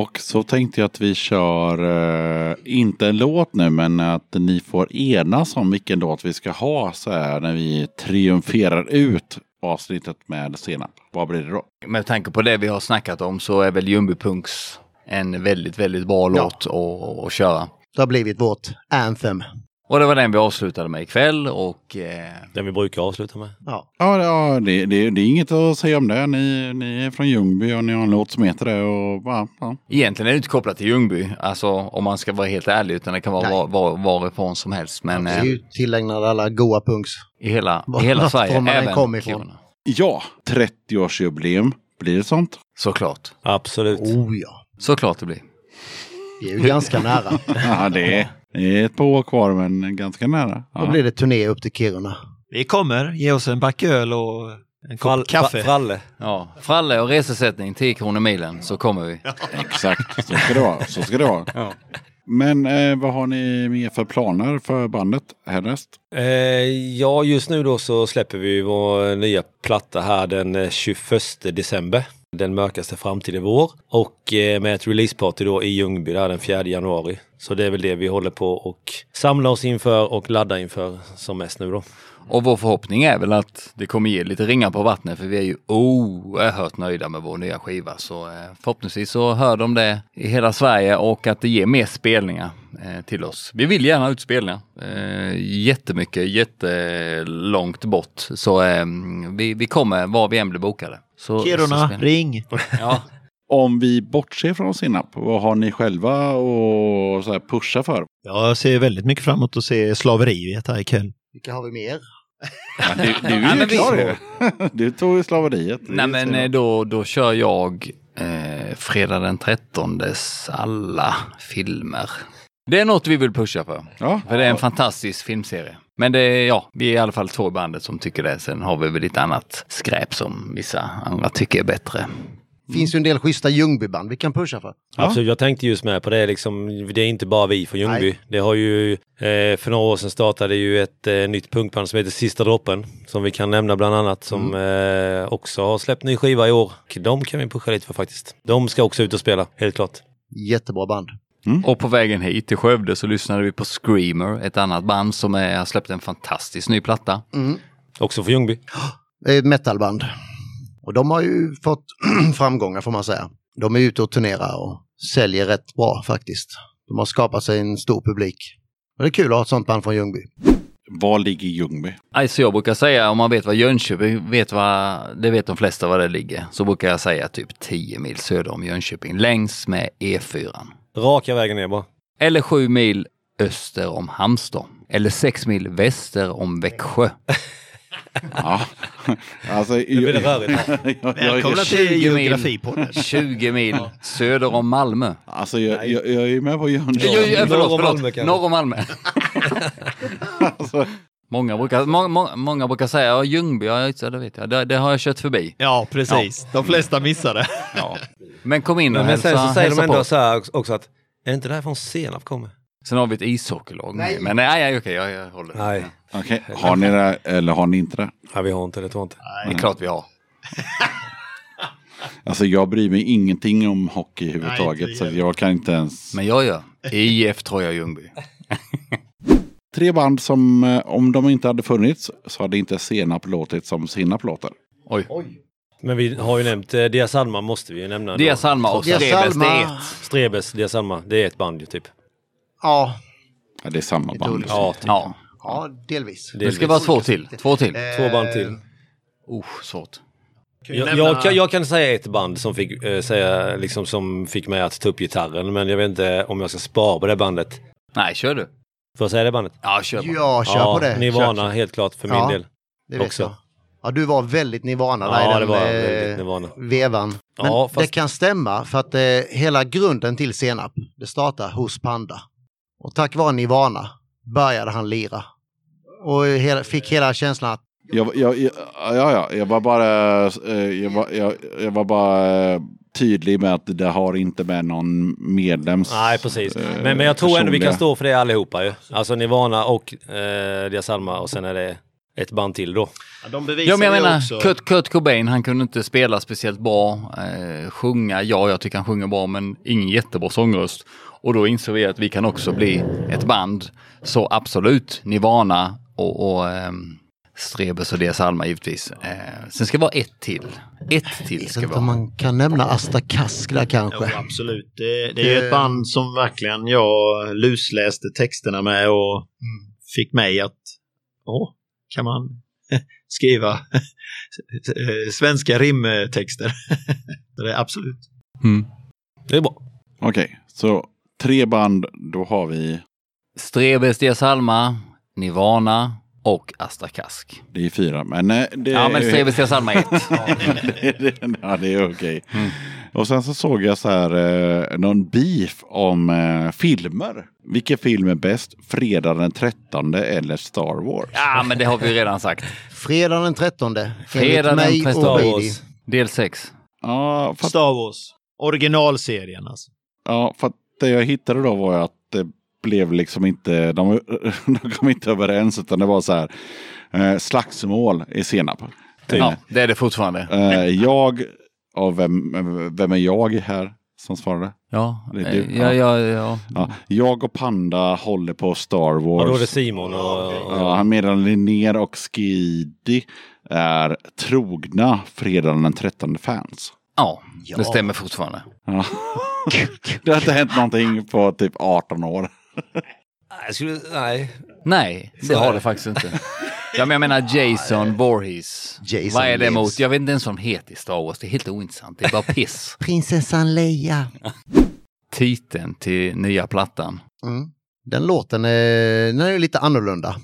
Och så tänkte jag att vi kör, eh, inte en låt nu, men att ni får enas om vilken låt vi ska ha så här när vi triumferar ut avsnittet med senap. Vad blir det då? Med tanke på det vi har snackat om så är väl Jumbipunks en väldigt, väldigt bra Ja. låt att, att köra. Det har blivit vårt anthem. Och det var den vi avslutade med ikväll och eh, Den vi brukar avsluta med. Ja. Ja, ja det, det, det är inget att säga om det. Ni, ni är från Ljungby och ni har en låt som heter det. Och, ja, ja. egentligen är det inte kopplat till Ljungby, alltså om man ska vara helt ärlig, utan det kan vara var, var, varifrån som helst. Men Det är eh, ju tillägnat alla goa punks. i hela, Var- i hela Sverige, även kom ifrån. Kiruna. ja 30-årsjubileum. Blir det sånt? Såklart. Absolut. Oh ja. Såklart det blir. Vi är ju ganska nära. Ja, det är, Det är ett par år kvar men ganska nära. Då Ja. blir det turné upp till Kiruna. Vi kommer, ge oss en back öl och en kopp Frall, kaffe. fra- fralle. Ja, fralle och resesättning 10 kronor milen så kommer vi. Exakt, så ska det vara. Så ska det vara. Ja. Men eh, vad har ni mer för planer för bandet härnäst? Eh, ja, just nu då så släpper vi vår nya platta här den eh, 21 december. Den mörkaste framtid i vår. Och eh, med ett releaseparty då i Ljungby där den 4 januari. Så det är väl det vi håller på och samla oss inför och ladda inför som mest nu då. Och vår förhoppning är väl att det kommer ge lite ringar på vattnet för vi är ju oerhört nöjda med vår nya skiva. Så eh, förhoppningsvis så hör de det i hela Sverige och att det ger mer spelningar eh, till oss. Vi vill gärna ha ut spelningar. Eh, jättemycket, jättelångt bort. Så vi, vi kommer var vi än blir bokade. Så, så Kiruna, spelar- ring! Ja, Om vi bortser från Sinnap, vad har ni själva att så här pusha för? Jag ser väldigt mycket fram emot att se slaveriet här ikväll. Vilka har vi mer? Ja, du, du är ju klar ju. Du tog ju slaveriet. Nej men eh, då, då kör jag eh, fredag den 13 alla filmer. Det är något vi vill pusha för. Ja, För det är en fantastisk filmserie. Men det är, ja, vi är i alla fall två i bandet som tycker det. Sen har vi väl lite annat skräp som vissa andra tycker är bättre. Finns ju en del schyssta Ljungbyband vi kan pusha för. Absolut, jag tänkte just med på det liksom. Det är inte bara vi från Ljungby. Nej. Det har ju, eh, för några år sedan startade ju ett eh, nytt punkband som heter Sista droppen. Som vi kan nämna bland annat. Som eh, också har släppt ny skiva i år. De kan vi pusha lite för faktiskt. De ska också ut och spela, helt klart. Jättebra band. Och på vägen hit till Skövde så lyssnade vi på Screamer, ett annat band som är, har släppt en fantastisk ny platta. Också för Ljungby. Det är ett metalband. Och de har ju fått framgångar får man säga. De är ute och turnerar och säljer rätt bra faktiskt. De har skapat sig en stor publik. Och det är kul att ha ett sånt band från Ljungby. var ligger Ljungby? Alltså jag brukar säga, om man vet vad Jönköping vet vad, det vet de flesta var det ligger, så brukar jag säga typ 10 mil söder om Jönköping, längs med E4. Raka vägen ner bara. Eller 7 mil öster om Halmstad. Eller 6 mil väster om Växjö. Ja, alltså... Nu blir det rörigt här. Välkomna till 20 mil. geografipodden. 20 mil söder om Malmö. alltså jag, jag, jag är med på Jönköping. Jo, jo, Norr förlåt, om förlåt. Malmö kanske. Norr om Malmö. Alltså, Många brukar, må, må, många brukar säga, ja Ljungby, ja det, vet jag, det, det har jag kört förbi. Ja, precis. De flesta missade. Ja. Men kom in och Men sen hälsa, så säger de ändå på. så här också att är det inte därifrån Senap kommer? Sen har vi ett ishockeylag med. Men nej, nej okej, jag, jag håller. Nej, Okej, har ni det eller har ni inte det? ja, vi har inte det, tror inte. Det är klart vi har. Alltså jag bryr mig ingenting om hockey Nej, överhuvudtaget så jag. kan inte ens... Men jag gör. IF tror jag Ljungby. Tre band som eh, om de inte hade funnits så hade inte Senap låtit som Sinnap låter. Oj. Men vi har ju nämnt eh, Dia Salma måste vi ju nämna. Dia Salma och Strebes, det är Salma. ett. Strebes, Dia Salma, det är ett band ju typ. Ja, Ja, det är samma band. Ja, typ. Ja, ja delvis. det ska vara två till. Två till. Två band till. Oh, svårt. Jag, jag, kan- jag kan säga ett band som fick eh, säga, liksom som fick mig att ta upp gitarren, men jag vet inte om jag ska spara på det bandet. Nej, kör du. Får jag säga det bandet? Ja, kör bara. Ja, kör på det. Nirvana, Kör. helt klart för min Ja. del. Det vet också. jag. Ja, du var väldigt Nirvana där Ja, i den det var eh, väldigt Nirvana. vevan. Men Ja, det fast- kan stämma för att eh, hela grunden till Senap, det startar hos Panda. Och tack vare Nirvana började han lira. Och hela, fick hela känslan att Jag, jag, jag, ja, ja, jag var bara, eh, jag var, jag, jag var bara eh, tydlig med att det har inte med någon medlems... Nej, precis. eh, Men, men jag tror ändå vi kan personliga- stå för det allihopa ju. Alltså Nirvana och eh, Dia Salma och sen är det ett band till då. Ja, de bevisar Ja, men jag menar, också... Kurt, Kurt Cobain, han kunde inte spela speciellt bra. Eh, sjunga, ja, jag tycker han sjunger bra, men ingen jättebra sångröst. Och då insåg vi att vi kan också bli ett band. Så absolut, Nirvana och, och ehm, Strebes och Dia Alma givetvis. Eh, sen ska det vara ett till. Ett till ska vara. man kan nämna Asta Kask där Jo, kanske. absolut. Det, det är ju ett band som verkligen jag lusläste texterna med och fick mig att, åh, kan man skriva eh, svenska rimtexter? det är absolut. Mm. Det är bra. Okej, så tre band, då har vi, Strebes, Dia Alma, Nirvana och Asta Kask. det är fyra, men eh, det Ja, men Strebes, Dia Alma är ett. ja, det är okej. Och sen så såg jag så här eh, någon beef om eh, filmer. Vilken film är bäst? Fredag den 13 eller Star Wars? Ja, men det har vi ju redan sagt. Fredag den 13. Fredag den enligt mig 13. och Star Brady. Wars. Del 6. Ja, Star Wars. Originalserien alltså. ja, för att det jag hittade då var att det blev liksom inte, de, de kom inte överens utan det var så här eh, slagsmål i senap. Ja, det är det fortfarande. Eh, jag, och vem, vem är jag här som svarade? Ja, Det är du. eh, ja, ja, ja. Ja, jag och Panda håller på Star Wars. Och då är det Simon och... Ja, han menar Linnér och Skidi är trogna fredagen den 13 fans. ja, det stämmer fortfarande. Ja. det har inte hänt någonting på typ 18 år. Nej, jag skulle, nej. Nej, det har det. faktiskt inte. Ja, men jag menar Jason Voorhees. Jason Vad är det lives. mot? Jag vet inte ens vad de heter i Star Wars. Det är helt ointressant. Det är bara piss. Prinsessan Leia. Titeln till nya plattan. Mm. Den låten är, den är lite annorlunda.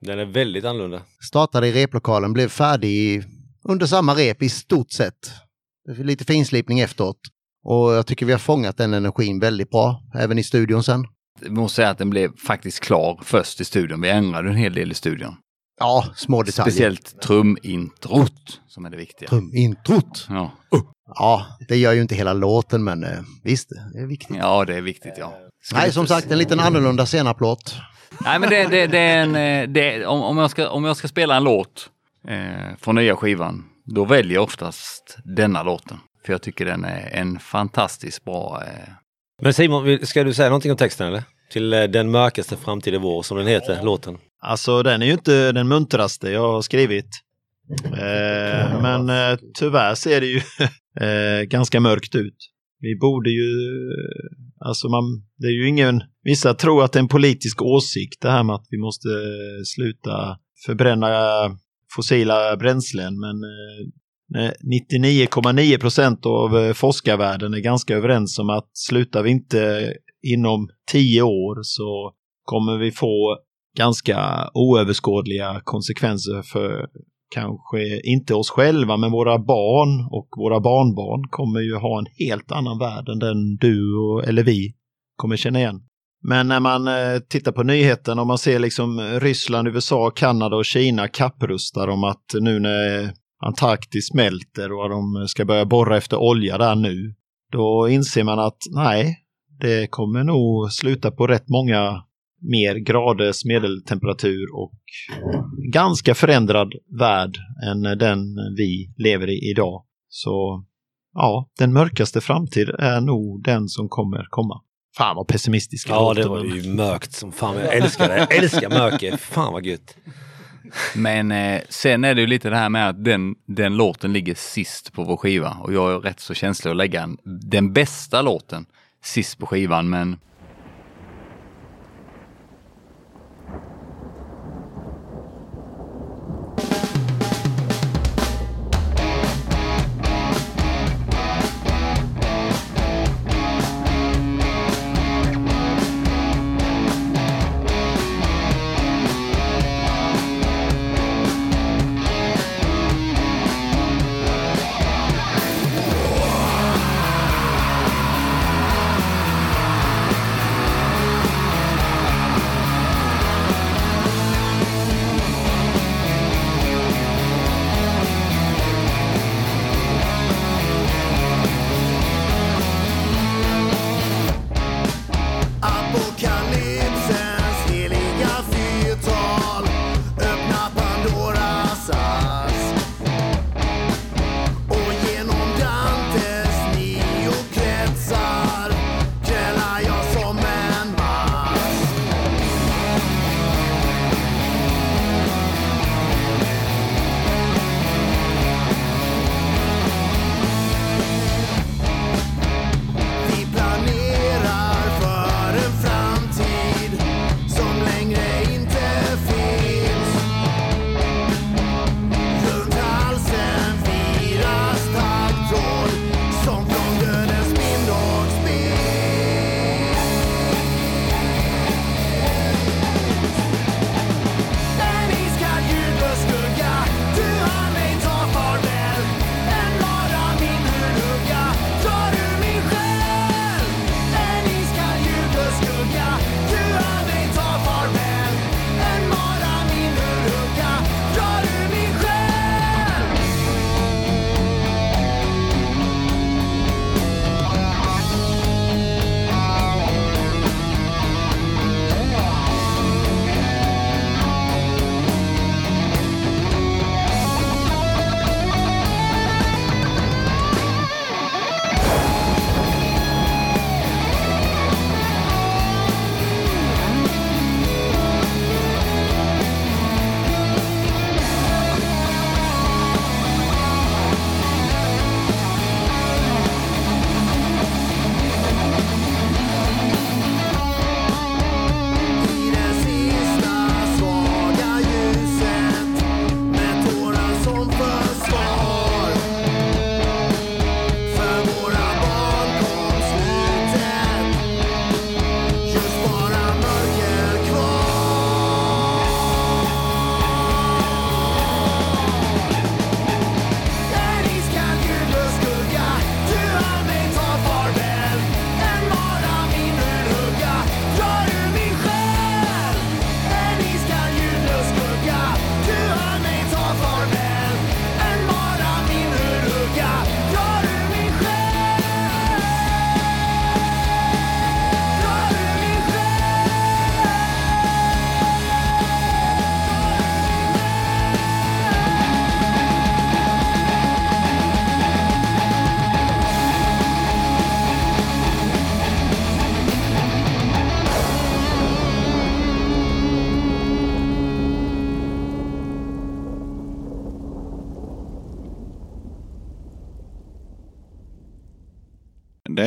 Den är väldigt annorlunda. Startade i replokalen, blev färdig under samma rep i stort sett. Lite finslipning efteråt. Och jag tycker vi har fångat den energin väldigt bra, även i studion sen. Jag måste säga att den blev faktiskt klar först i studion. Vi ändrade en hel del i studion. Ja, små detaljer. Speciellt trumintrot som är det viktiga. Trumintrot. Ja. Ja, det gör ju inte hela låten, men eh, visst, det är viktigt. ja, det är viktigt ja. Nej, som sagt, en liten annorlunda senaplåt. Nej, men det, det, det är en... eh, Det, om, om, jag ska, om jag ska spela en låt eh, från nya skivan, då väljer jag oftast denna låten. För jag tycker den är en fantastiskt bra... Eh, Men Simon, ska du säga någonting om texten eller? Till eh, Den mörkaste framtid i vår, som den heter, låten. Alltså den är ju inte den muntraste jag har skrivit. Eh, men eh, tyvärr ser det ju eh, ganska mörkt ut. Vi borde ju, alltså man, det är ju ingen, vissa tror att det är en politisk åsikt det här med att vi måste eh, sluta förbränna fossila bränslen men eh, 99,9 procent av eh, forskarvärlden är ganska överens om att slutar vi inte inom tio år så kommer vi få ganska oöverskådliga konsekvenser för kanske inte oss själva men våra barn och våra barnbarn kommer ju ha en helt annan värld än den du och, eller vi kommer känna igen. Men när man eh, tittar på nyheten och man ser liksom Ryssland, USA, Kanada och Kina kapprustar om att nu när Antarktis smälter och de ska börja borra efter olja där nu, då inser man att nej, det kommer nog sluta på rätt många mer graders medeltemperatur och ganska förändrad värld än den vi lever i idag. Så ja, den mörkaste framtid är nog den som kommer komma. Fan vad pessimistisk Ja, det var ju mörkt som fan. Jag älskar det. Jag älskar mörker. Fan vad gött. men eh, sen är det ju lite det här med att den, den låten ligger sist på vår skiva. Och jag är rätt så känslig att lägga en, den bästa låten sist på skivan. Men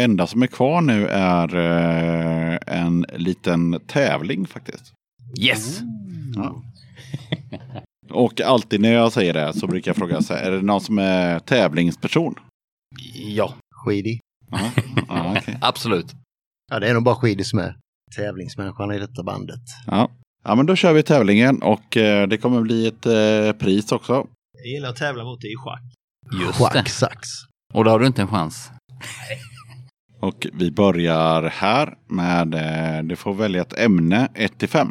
enda som är kvar nu är eh, en liten tävling faktiskt. Yes! Ja. Och alltid när jag säger det så brukar jag fråga så här, är det någon som är tävlingsperson? Ja, Skidi. Ja, ja, okej. absolut. Ja, det är nog bara Skidi som är tävlingsmänniskan i detta bandet. ja. ja, men då kör vi tävlingen och eh, det kommer bli ett eh, pris också. Jag gillar att tävla mot dig i schack. Just Schack, det. sax. Och då har du inte en chans. Och vi börjar här med, eh, du får välja ett ämne 1 till 5.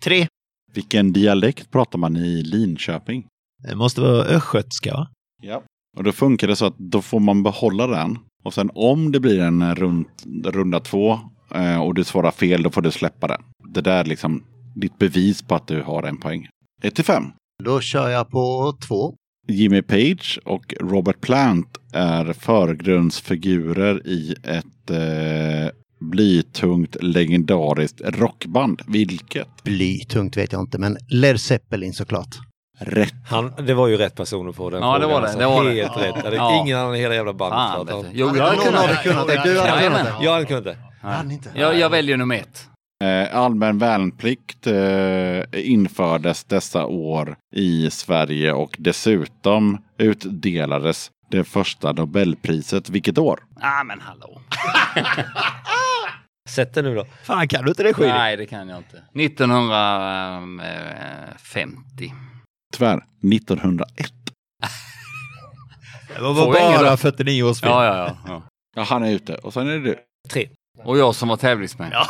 Tre. Vilken dialekt pratar man i Linköping? Det måste vara östgötska va? Ja. Och då funkar det så att då får man behålla den. Och sen om det blir en rund, runda två eh, och du svarar fel, då får du släppa den. Det där är liksom ditt bevis på att du har en poäng. 1 till 5. Då kör jag på två. Jimmy Page och Robert Plant är förgrundsfigurer i ett eh, blytungt legendariskt rockband. Vilket? Blytungt vet jag inte, men Led Zeppelin såklart. Rätt. Han, det var ju rätt person att få den Ja, det frågan, var det, alltså. det var det. Helt rätt. Det Ja. ingen annan i hela jävla bandet. Fan. Jo, jag hade kunnat. det? Du hade kunnat det? Jag hade kunnat det. Jag, jag väljer nummer ett. Eh, allmän värnplikt eh, infördes dessa år i Sverige och dessutom utdelades det första Nobelpriset. Vilket år? Ah, men hallå. Sätt det nu då. Fan kan du inte det Skidi? Nej, det kan jag inte. 1950. Tyvärr 1901. Det var bara då? 49 års film. Ja, ja, ja, ja. Ja, han är ute. Och sen är det du. Tre. Och jag som var tävlingsman. Ja.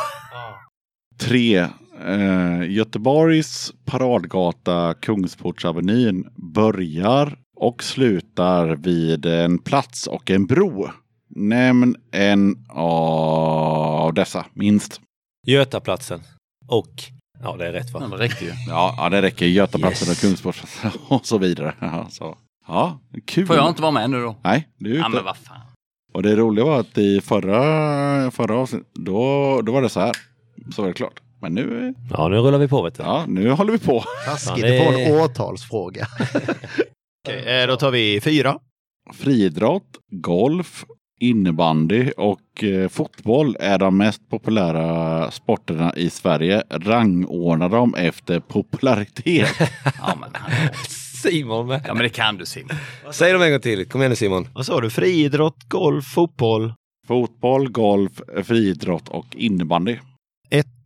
Tre. Eh, Göteborgs paradgata Kungsportsavenyn börjar och slutar vid en plats och en bro. Nämn en av dessa, minst. Götaplatsen. Och, ja det är rätt Ja, va? det räckte ju. Ja, ja det räcker. Götaplatsen Yes. och Kungsportsplatsen och så vidare. Ja, så. ja kul. Får jag inte vara med nu då? Nej, du är ute. Ja, men vad fan. Och det roliga var att i förra, förra avsnittet, då, då var det så här. Så var det klart. Men nu, Ja nu rullar vi på vet du. ja, nu håller vi på. Taskigt det- få en årtalsfråga. Okej, eh, då tar vi fyra. Friidrott, golf, innebandy och eh, fotboll är de mest populära sporterna i Sverige. Rangordna dem efter popularitet. Ja, men, hallå. Simon med. ja, men det kan du Simon. Säg dem en gång till. Kom igen nu Simon. Vad sa du? Friidrott, golf, fotboll? Fotboll, golf, friidrott och innebandy.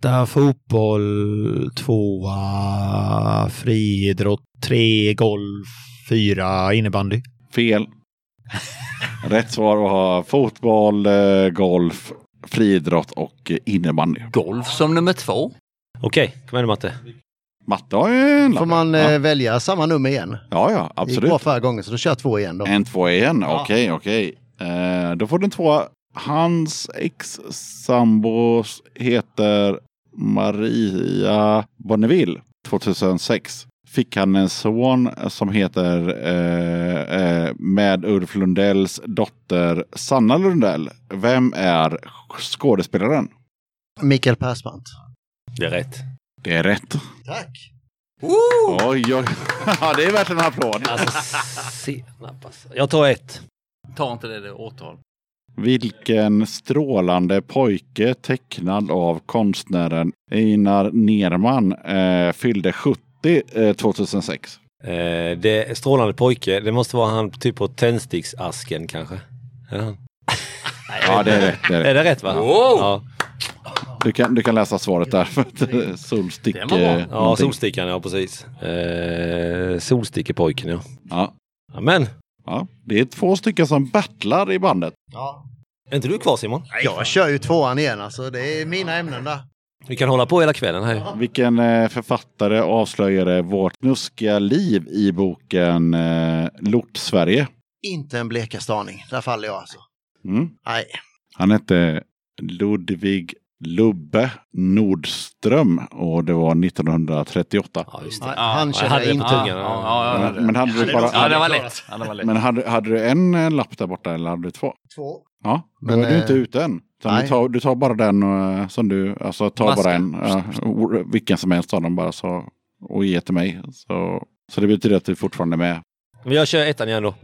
Etta fotboll, tvåa friidrott, tre golf, fyra innebandy. Fel. Rätt svar var fotboll, eh, golf, friidrott och eh, innebandy. Golf som nummer två. Okej, kom igen Matte. Matte har ju en lapp. Får man ja. eh, välja samma nummer igen? ja, ja, Det gick bra absolut. förra gången så då kör jag två igen då. En, två, en. Okej, okej. Eh, då får du en tvåa. Hans ex-sambo heter Maria Bonneville. 2006 fick han en son som heter eh, eh, med Ulf Lundells dotter Sanna Lundell. Vem är skådespelaren? Mikael Persbrandt. Det är rätt. Det är rätt. Tack! Oj, oj. Ja, det är värt en applåd. Alltså, senap alltså. Jag tar ett. Ta inte det, det årtal. Vilken strålande pojke tecknad av konstnären Einar Nerman eh, fyllde 70 eh, 2006. Eh, det är strålande pojke. Det måste vara han typ på tändsticksasken kanske. Ja. Ja, det är rätt. Det är rätt. Är det rätt va? Wow! Ja, Du, kan, du kan läsa svaret där. För att, eh, Solstick. Eh, ja någonting. solstickan ja precis. Eh, solstickepojken ja. Ja, ja. Ja. Det är två stycken som battlar i bandet. Ja. är inte du kvar Simon? Jag kör ju tvåan igen alltså. Det är mina ämnen där. Vi kan hålla på hela kvällen här. Vilken eh, författare avslöjade vårt snuskiga liv i boken eh, Lort Sverige? Inte en blekaste aning. Där faller jag alltså. Mm. Nej. Han hette Ludvig Lubbe Nordström och det var 1938. Ja, det. Ja, han känner inte. Ja, ja, ja, Men, men hade du bara... ja, det var lätt. Ja, det var lätt. Men hade, hade du en eh, lapp där borta eller hade du två? Två. Ja, då Men, är du inte eh, ute än. Utan du, nej. tar, du tar bara den eh, som du, alltså ta Maska. bara en, vilken som helst av dem bara så, och ge till mig. Så, så det betyder att du fortfarande är med. Men jag kör ettan igen då.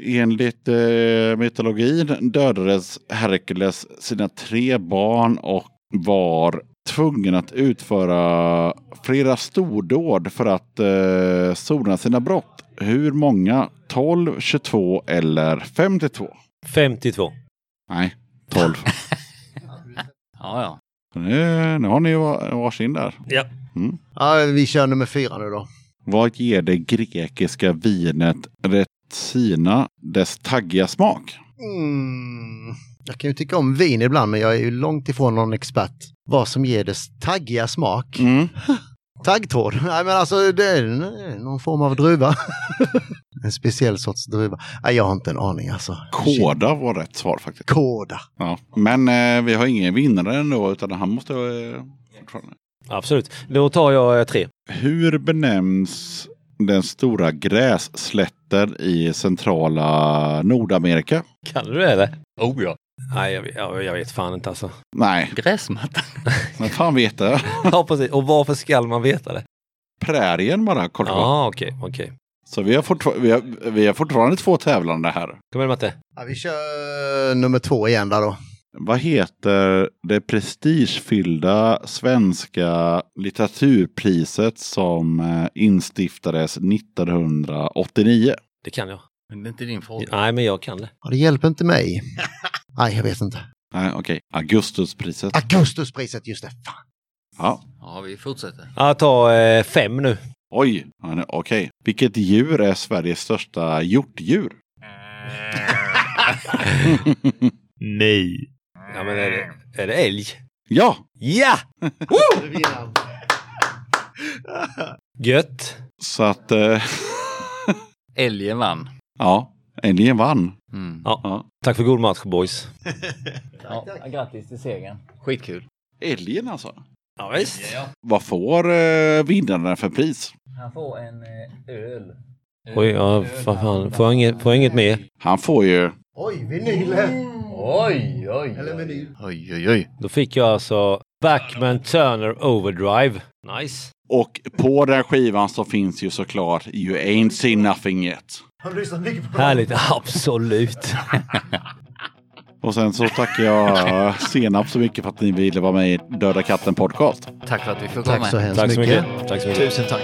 Enligt eh, mytologin dödades Herkules sina tre barn och var tvungen att utföra flera stordåd för att eh, sona sina brott. Hur många? 12, 22 eller 52? 52. Nej, 12. Ja, ja. nu, nu har ni var- varsin där. Ja. Ja, vi kör nummer fyra nu då. Vad ger det grekiska vinet Retsina dess taggiga smak? Mm. Jag kan ju tycka om vin ibland, men jag är ju långt ifrån någon expert. Vad som ger dess taggiga smak. Mm. Taggtråd? Nej, men alltså det är någon form av druva. en speciell sorts druva. Nej, jag har inte en aning alltså. Kåda var rätt svar faktiskt. Kåda. Ja. Men eh, vi har ingen vinnare ändå utan han måste... Eh, fortfarande. Absolut. Då tar jag eh, tre. Hur benämns den stora grässlätten i centrala Nordamerika? Kan du det eller? Oh ja. Nej, jag, jag, jag vet fan inte alltså. Nej, Gräsmatta. men fan vet det. Ja, precis. Och varför ska man veta det? Prärien bara kort. Ja, okej, okej. Så vi har, fortfar- vi, har, vi har fortfarande två tävlande här. Kom igen Matte. Ja, vi kör nummer två igen där då. Vad heter det prestigefyllda svenska litteraturpriset som eh, instiftades 1989? Det kan jag. Men det är inte din fråga. Nej, men jag kan det. Ja, det hjälper inte mig. Nej, jag vet inte. Nej, okej. Augustuspriset. Augustuspriset, just det. Fan. Ja. Ja, vi fortsätter. Jag tar eh, fem nu. Oj, ja, okej. Vilket djur är Sveriges största hjortdjur? Nej. Ja, men är det, är det älg? Ja, Ja! Gött! så att... Eh, Älgen vann. ja, älgen vann. Mm. Ja. Ja. Tack för god match boys. Ja, grattis till segern. Skitkul. Älgen alltså. Ja, visst. Vad får eh, vinnaren för pris? Han får en eh, öl. Oj, ja, för fan. Får jag inget, får jag inget mer? Han får ju... Oj, vinyler! Oj, oj, Eller meny. oj, oj, oj. Då fick jag alltså Backman Turner Overdrive. Nice. Och på den skivan så finns ju såklart You Ain't Seen Nothing Yet. Har du lyssnat mycket på Härligt. Absolut. Och sen så tackar jag Senap så mycket för att ni ville vara med i Döda katten podcast. Tack för att vi fick vara Tack så hemskt Tack så mycket. mycket. Tack så mycket. Tusen tack.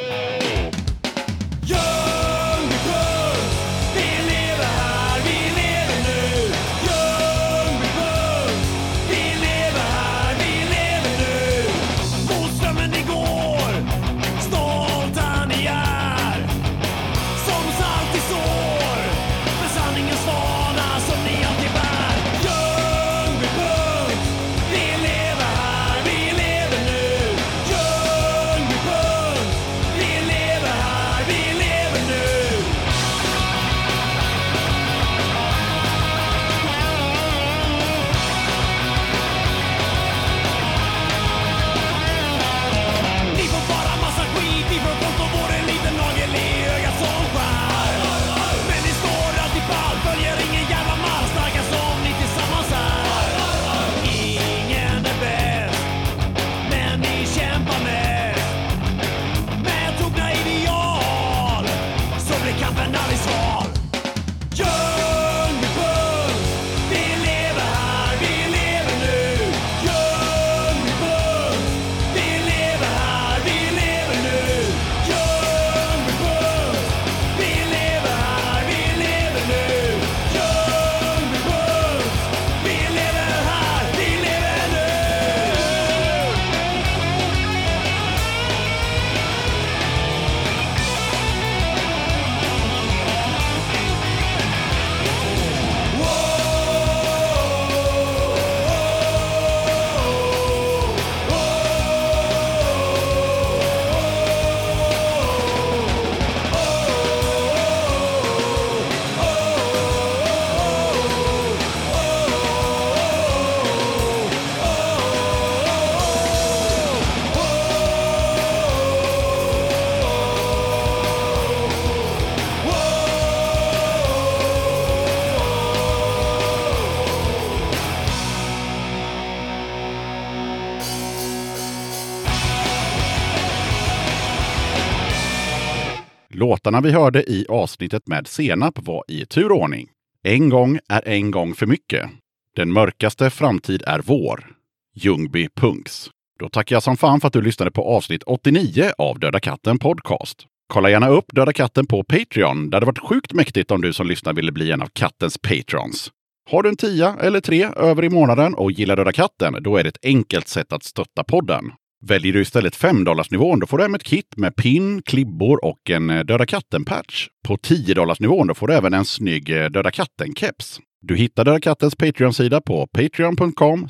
Låtarna vi hörde i avsnittet med Senap var i turordning. En gång är en gång för mycket. Den mörkaste framtid är vår. Ljungby Punks. Då tackar jag som fan för att du lyssnade på avsnitt 89 av Döda katten Podcast. Kolla gärna upp Döda katten på Patreon. Det hade varit sjukt mäktigt om du som lyssnar ville bli en av kattens patrons. Har du en tia eller tre över i månaden och gillar Döda katten, då är det ett enkelt sätt att stötta podden. Väljer du istället 5 nivån då får du hem ett kit med pin, klibbor och en eh, Döda katten-patch. På 10 nivån då får du även en snygg eh, Döda katten-keps. Du hittar Döda kattens Patreon-sida på patreon.com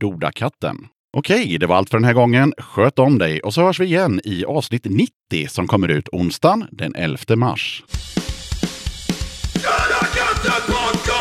dodakatten. Okej, det var allt för den här gången. Sköt om dig och så hörs vi igen i avsnitt 90 som kommer ut onsdagen den 11 mars. Döda katten podcast